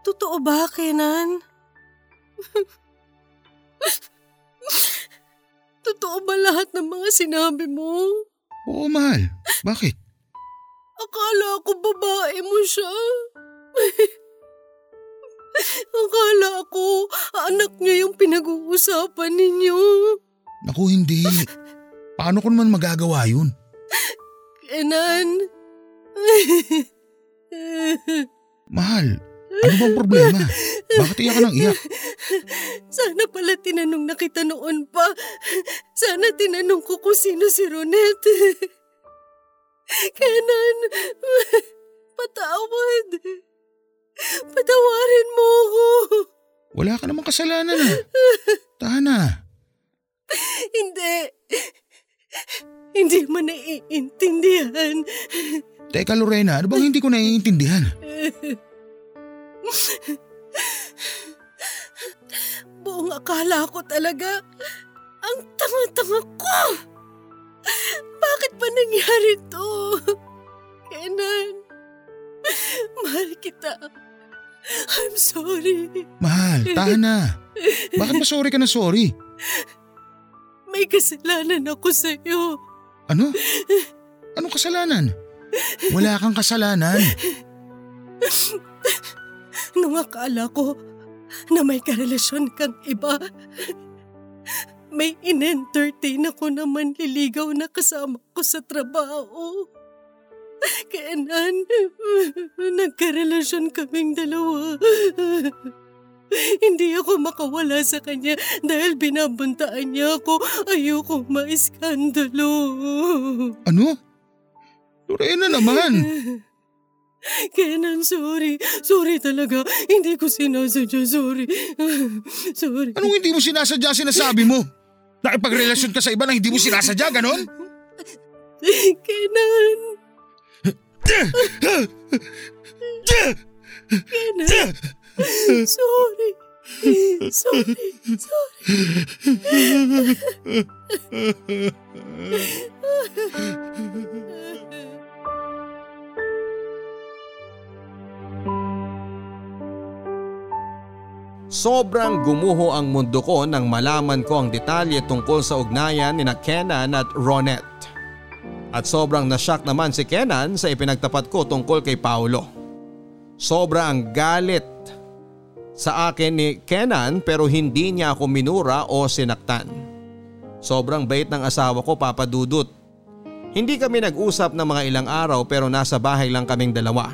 Totoo ba, Kenan? Totoo ba lahat ng mga sinabi mo? Oo mahal, bakit? Akala ko babae mo siya. Akala ko anak niya yung pinag-uusapan ninyo. Naku hindi. Paano ko naman magagawa yun? Kenan. Mahal, ano bang problema? Bakit iyak ka ng iyak? Sana pala tinanong na kita noon pa. Sana tinanong ko kung sino si Ronette. Kenan, patawad. Patawarin mo ako. Wala ka namang kasalanan ah. Tahan na. Hindi. Hindi mo naiintindihan. Teka Lorena, ano bang hindi ko naiintindihan? Buong akala ko talaga, ang tanga-tanga ko. Bakit pa nangyari to? Kenan, mahal kita. I'm sorry. Mahal, tahan na. Bakit ba sorry ka na sorry? May kasalanan ako sa'yo. Ano? Anong kasalanan? Wala kang kasalanan. Nung akala ko na may karelasyon kang iba, may in-entertain ako na manliligaw na kasama ko sa trabaho. Kainan, nagkarelasyon kaming dalawa. Hindi ako makawala sa kanya dahil binabuntaan niya ako. Ayoko maiskandalo. Ano? Lorena naman. Kenan, sorry. Sorry talaga. Hindi ko sinasadya. Sorry. Sorry. Anong hindi mo sinasadya sinasabi mo? Nakipagrelasyon ka sa iba na hindi mo sinasadya, ganon? Kenan. Kenan. Sorry. Sorry. Sorry. Sobrang gumuho ang mundo ko nang malaman ko ang detalye tungkol sa ugnayan ni na Kenan at Ronette. At sobrang nashock naman si Kenan sa ipinagtapat ko tungkol kay Paulo. Sobra ang galit sa akin ni Kenan pero hindi niya ako minura o sinaktan. Sobrang bait ng asawa ko papadudot. Hindi kami nag-usap ng mga ilang araw pero nasa bahay lang kaming dalawa.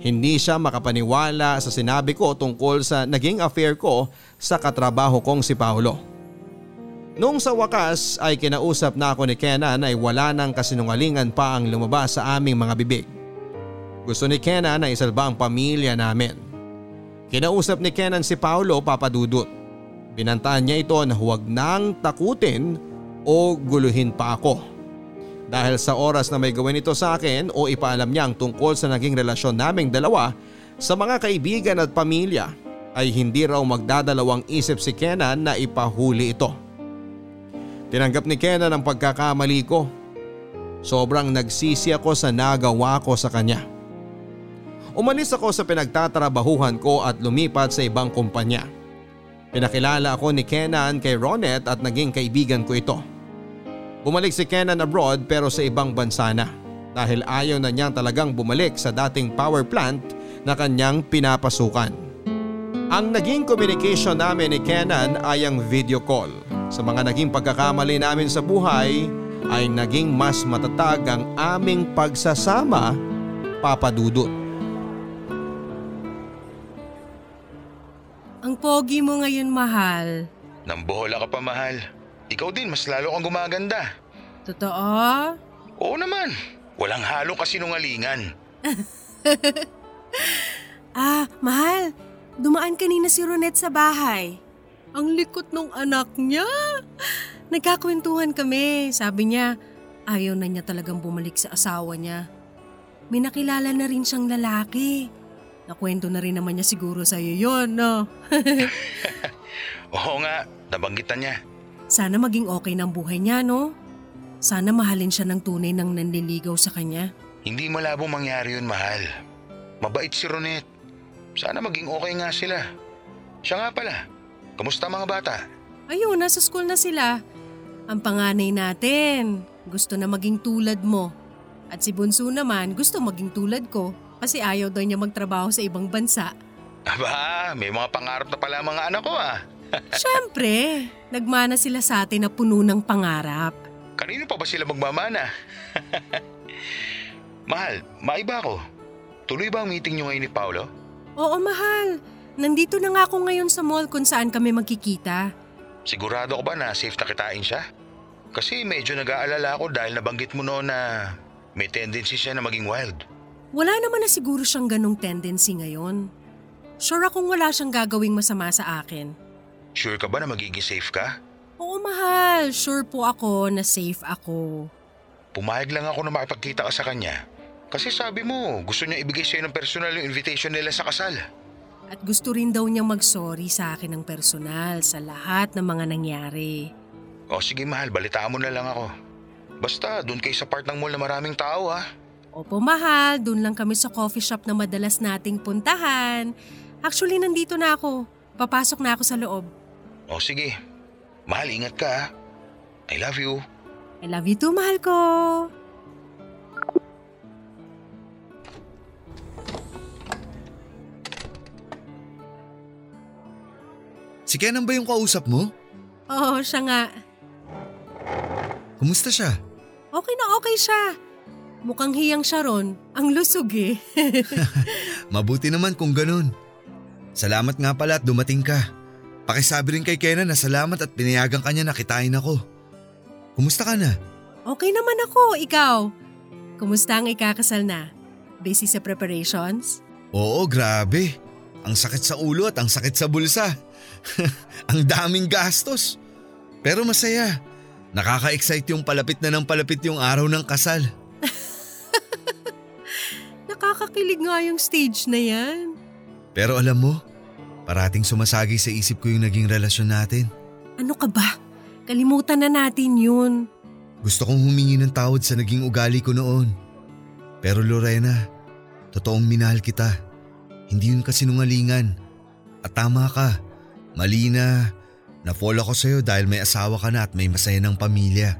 Hindi siya makapaniwala sa sinabi ko tungkol sa naging affair ko sa katrabaho kong si Paulo. Nung sa wakas ay kinausap na ako ni Kenan ay wala nang kasinungalingan pa ang lumabas sa aming mga bibig. Gusto ni Kenan na isalba ang pamilya namin. Kinausap ni Kenan si Paulo papadudot. Binantaan niya ito na huwag nang takutin o guluhin pa ako. Dahil sa oras na may gawin ito sa akin o ipaalam niya ang tungkol sa naging relasyon naming dalawa sa mga kaibigan at pamilya ay hindi raw magdadalawang isip si Kenan na ipahuli ito. Tinanggap ni Kenan ang pagkakamali ko. Sobrang nagsisi ako sa nagawa ko sa kanya. Umalis ako sa pinagtatrabahuhan ko at lumipat sa ibang kumpanya. Pinakilala ako ni Kenan kay Ronette at naging kaibigan ko ito. Bumalik si Kenan abroad pero sa ibang bansa na dahil ayaw na niyang talagang bumalik sa dating power plant na kanyang pinapasukan. Ang naging communication namin ni Kenan ay ang video call. Sa mga naging pagkakamali namin sa buhay ay naging mas matatag ang aming pagsasama papadudot. Ang pogi mo ngayon, mahal. Nang bohola ka pa mahal. Ikaw din, mas lalo kang gumaganda. Totoo? Oo naman. Walang halong kasinungalingan. Ah, mahal. Dumaan kanina si Ronette sa bahay. Ang likot nung anak niya. Nagkakwentuhan kami. Sabi niya, ayaw na niya talagang bumalik sa asawa niya. May nakilala na rin siyang lalaki. Nakwento na rin naman niya siguro sa'yo yun, no? Oo nga, nabanggitan niya. Sana maging okay ng buhay niya, no? Sana mahalin siya ng tunay ng nanliligaw sa kanya. Hindi malabong mangyari yun, mahal. Mabait si Ronette. Sana maging okay nga sila. Siya nga pala. Kamusta mga bata? Ayun, nasa school na sila. Ang panganay natin, gusto na maging tulad mo. At si Bunso naman, gusto maging tulad ko. Kasi ayaw daw niya magtrabaho sa ibang bansa. Aba, may mga pangarap na pala mga anak ko ah. Siyempre, nagmana sila sa atin na puno ng pangarap. Kanino pa ba sila magmamana? mahal, maiba ako. Tuloy ba ang meeting niyo ngayon ni Paolo? Oo, mahal. Nandito na nga ako ngayon sa mall kung saan kami magkikita. Sigurado ko ba na safe na kitain siya? Kasi medyo nag-aalala ako dahil nabanggit mo noon na may tendency siya na maging wild. Wala naman na siguro siyang ganong tendency ngayon. Sure akong wala siyang gagawing masama sa akin. Sure ka ba na magiging safe ka? Oo, mahal. Sure po ako na safe ako. Pumayag lang ako na makipagkita ka sa kanya. Kasi sabi mo, gusto niya ibigay sa'yo ng personal yung invitation nila sa kasal. At gusto rin daw niyang mag-sorry sa akin ng personal sa lahat ng mga nangyari. O sige mahal, balitaan mo na lang ako. Basta, doon kayo sa part ng mall na maraming tao ha. Opo mahal, dun lang kami sa coffee shop na madalas nating puntahan. Actually, nandito na ako. Papasok na ako sa loob. O sige, mahal ingat ka ha. I love you. I love you too, mahal ko. Si Kenan ba yung kausap mo? Oo, siya nga. Kumusta siya? Okay na okay siya. Mukhang hiyang siya ron. Ang lusog eh. Mabuti naman kung ganun. Salamat nga pala at dumating ka. Pakisabi rin kay Kenan na salamat at pinayagan kanya na kitain ako. Kumusta ka na? okay naman ako, ikaw. Kumusta ang ikakasal na? Busy sa preparations? Oo, grabe. Ang sakit sa ulo at ang sakit sa bulsa. ang daming gastos. Pero masaya. Nakaka-excite yung palapit na ng palapit yung araw ng kasal. Nakakakilig nga yung stage na yan. Pero alam mo, parating sumasagi sa isip ko yung naging relasyon natin. Ano ka ba? Kalimutan na natin yun. Gusto kong humingi ng tawad sa naging ugali ko noon. Pero Lorena, totoong minahal kita. Hindi yun kasinungalingan. At tama ka, mali na. Na-fall ako sa'yo dahil may asawa ka na at may masaya ng pamilya.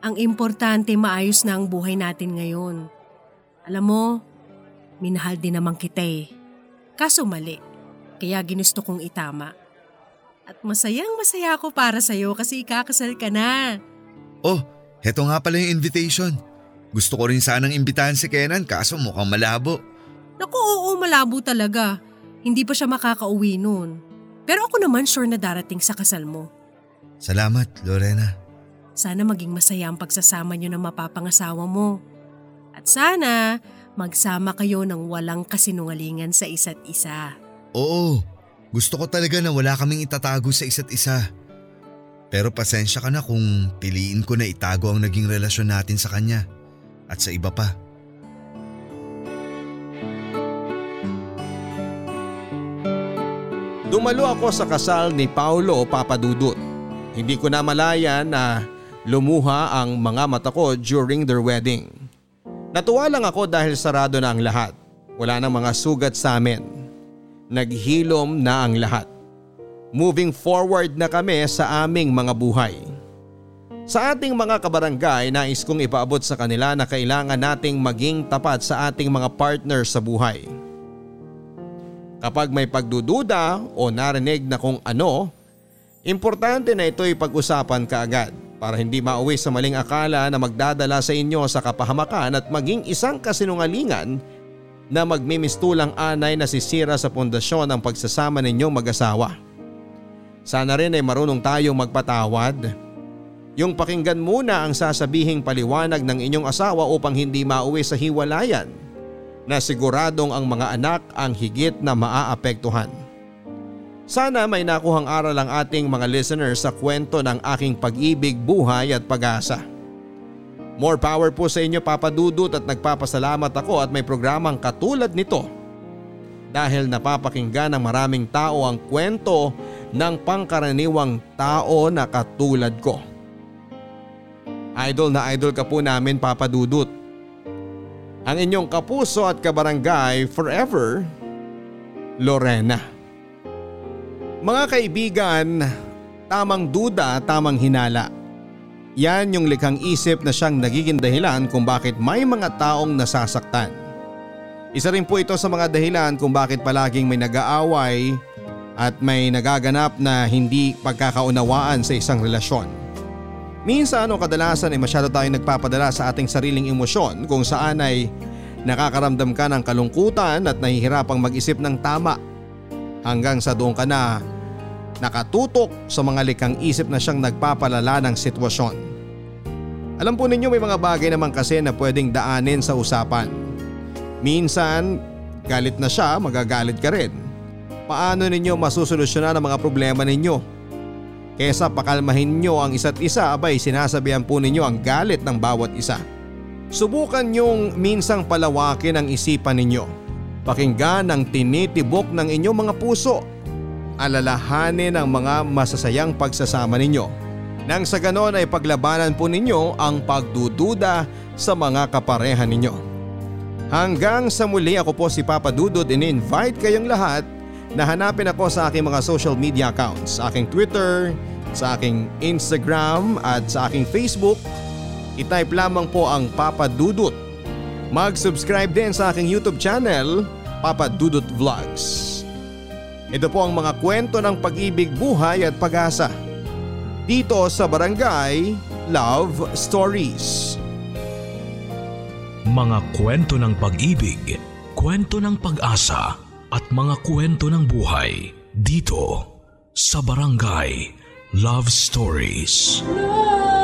Ang importante maayos na ang buhay natin ngayon. Alam mo, minahal din naman kita eh. Kaso mali. Kaya ginusto kong itama. At masayang masaya ako para sa'yo kasi ikakasal ka na. Oh, heto nga pala yung invitation. Gusto ko rin sanang imbitahan si Kenan kaso mukhang malabo. Naku oo, malabo talaga. Hindi pa siya makakauwi noon. Pero ako naman sure na darating sa kasal mo. Salamat, Lorena. Sana maging masaya ang pagsasama niyo ng mapapangasawa mo. At sana magsama kayo ng walang kasinungalingan sa isa't isa. Oo, gusto ko talaga na wala kaming itatago sa isa't isa. Pero pasensya ka na kung piliin ko na itago ang naging relasyon natin sa kanya at sa iba pa. Dumalo ako sa kasal ni Paulo Papadudut. Hindi ko na malaya na lumuha ang mga mata ko during their wedding. Natuwa lang ako dahil sarado na ang lahat. Wala nang mga sugat sa amin. Naghilom na ang lahat. Moving forward na kami sa aming mga buhay. Sa ating mga kabarangay, nais kong ipaabot sa kanila na kailangan nating maging tapat sa ating mga partner sa buhay. Kapag may pagdududa o narinig na kung ano, importante na ito'y pag-usapan kaagad para hindi mauwi sa maling akala na magdadala sa inyo sa kapahamakan at maging isang kasinungalingan na magmimistulang anay na sisira sa pundasyon ng pagsasama ninyong mag-asawa. Sana rin ay marunong tayong magpatawad. Yung pakinggan muna ang sasabihing paliwanag ng inyong asawa upang hindi mauwi sa hiwalayan na siguradong ang mga anak ang higit na maaapektuhan. Sana may nakuhang aral ang ating mga listeners sa kwento ng aking pag-ibig, buhay at pag-asa. More power po sa inyo Papa Dudut at nagpapasalamat ako at may programang katulad nito dahil napapakinggan ng maraming tao ang kwento ng pangkaraniwang tao na katulad ko. Idol na idol ka po namin Papa Dudut. Ang inyong kapuso at kabarangay forever, Lorena. Mga kaibigan, tamang duda, tamang hinala. Yan yung likhang isip na siyang nagiging dahilan kung bakit may mga taong nasasaktan. Isa rin po ito sa mga dahilan kung bakit palaging may nag-aaway at may nagaganap na hindi pagkakaunawaan sa isang relasyon. Minsan o kadalasan ay masyado tayong nagpapadala sa ating sariling emosyon kung saan ay nakakaramdam ka ng kalungkutan at nahihirapang mag-isip ng tama hanggang sa doon ka na nakatutok sa mga likang isip na siyang nagpapalala ng sitwasyon. Alam po ninyo may mga bagay naman kasi na pwedeng daanin sa usapan. Minsan galit na siya magagalit ka rin. Paano ninyo masusolusyonan ang mga problema ninyo? Kesa pakalmahin nyo ang isa't isa abay sinasabihan po ninyo ang galit ng bawat isa. Subukan nyong minsang palawakin ang isipan ninyo. Pakinggan ang tinitibok ng inyong mga puso. Alalahanin ang mga masasayang pagsasama ninyo. Nang sa ganon ay paglabanan po ninyo ang pagdududa sa mga kapareha ninyo. Hanggang sa muli ako po si Papa Dudut in-invite kayong lahat na hanapin ako sa aking mga social media accounts, sa aking Twitter, sa aking Instagram at sa aking Facebook. I-type lamang po ang Papa Dudut. Mag-subscribe din sa aking YouTube channel, Papa Dudut Vlogs. Ito po ang mga kwento ng pag-ibig, buhay at pag-asa. Dito sa Barangay Love Stories. Mga kwento ng pag-ibig, kwento ng pag-asa at mga kwento ng buhay dito sa Barangay Love Stories. Love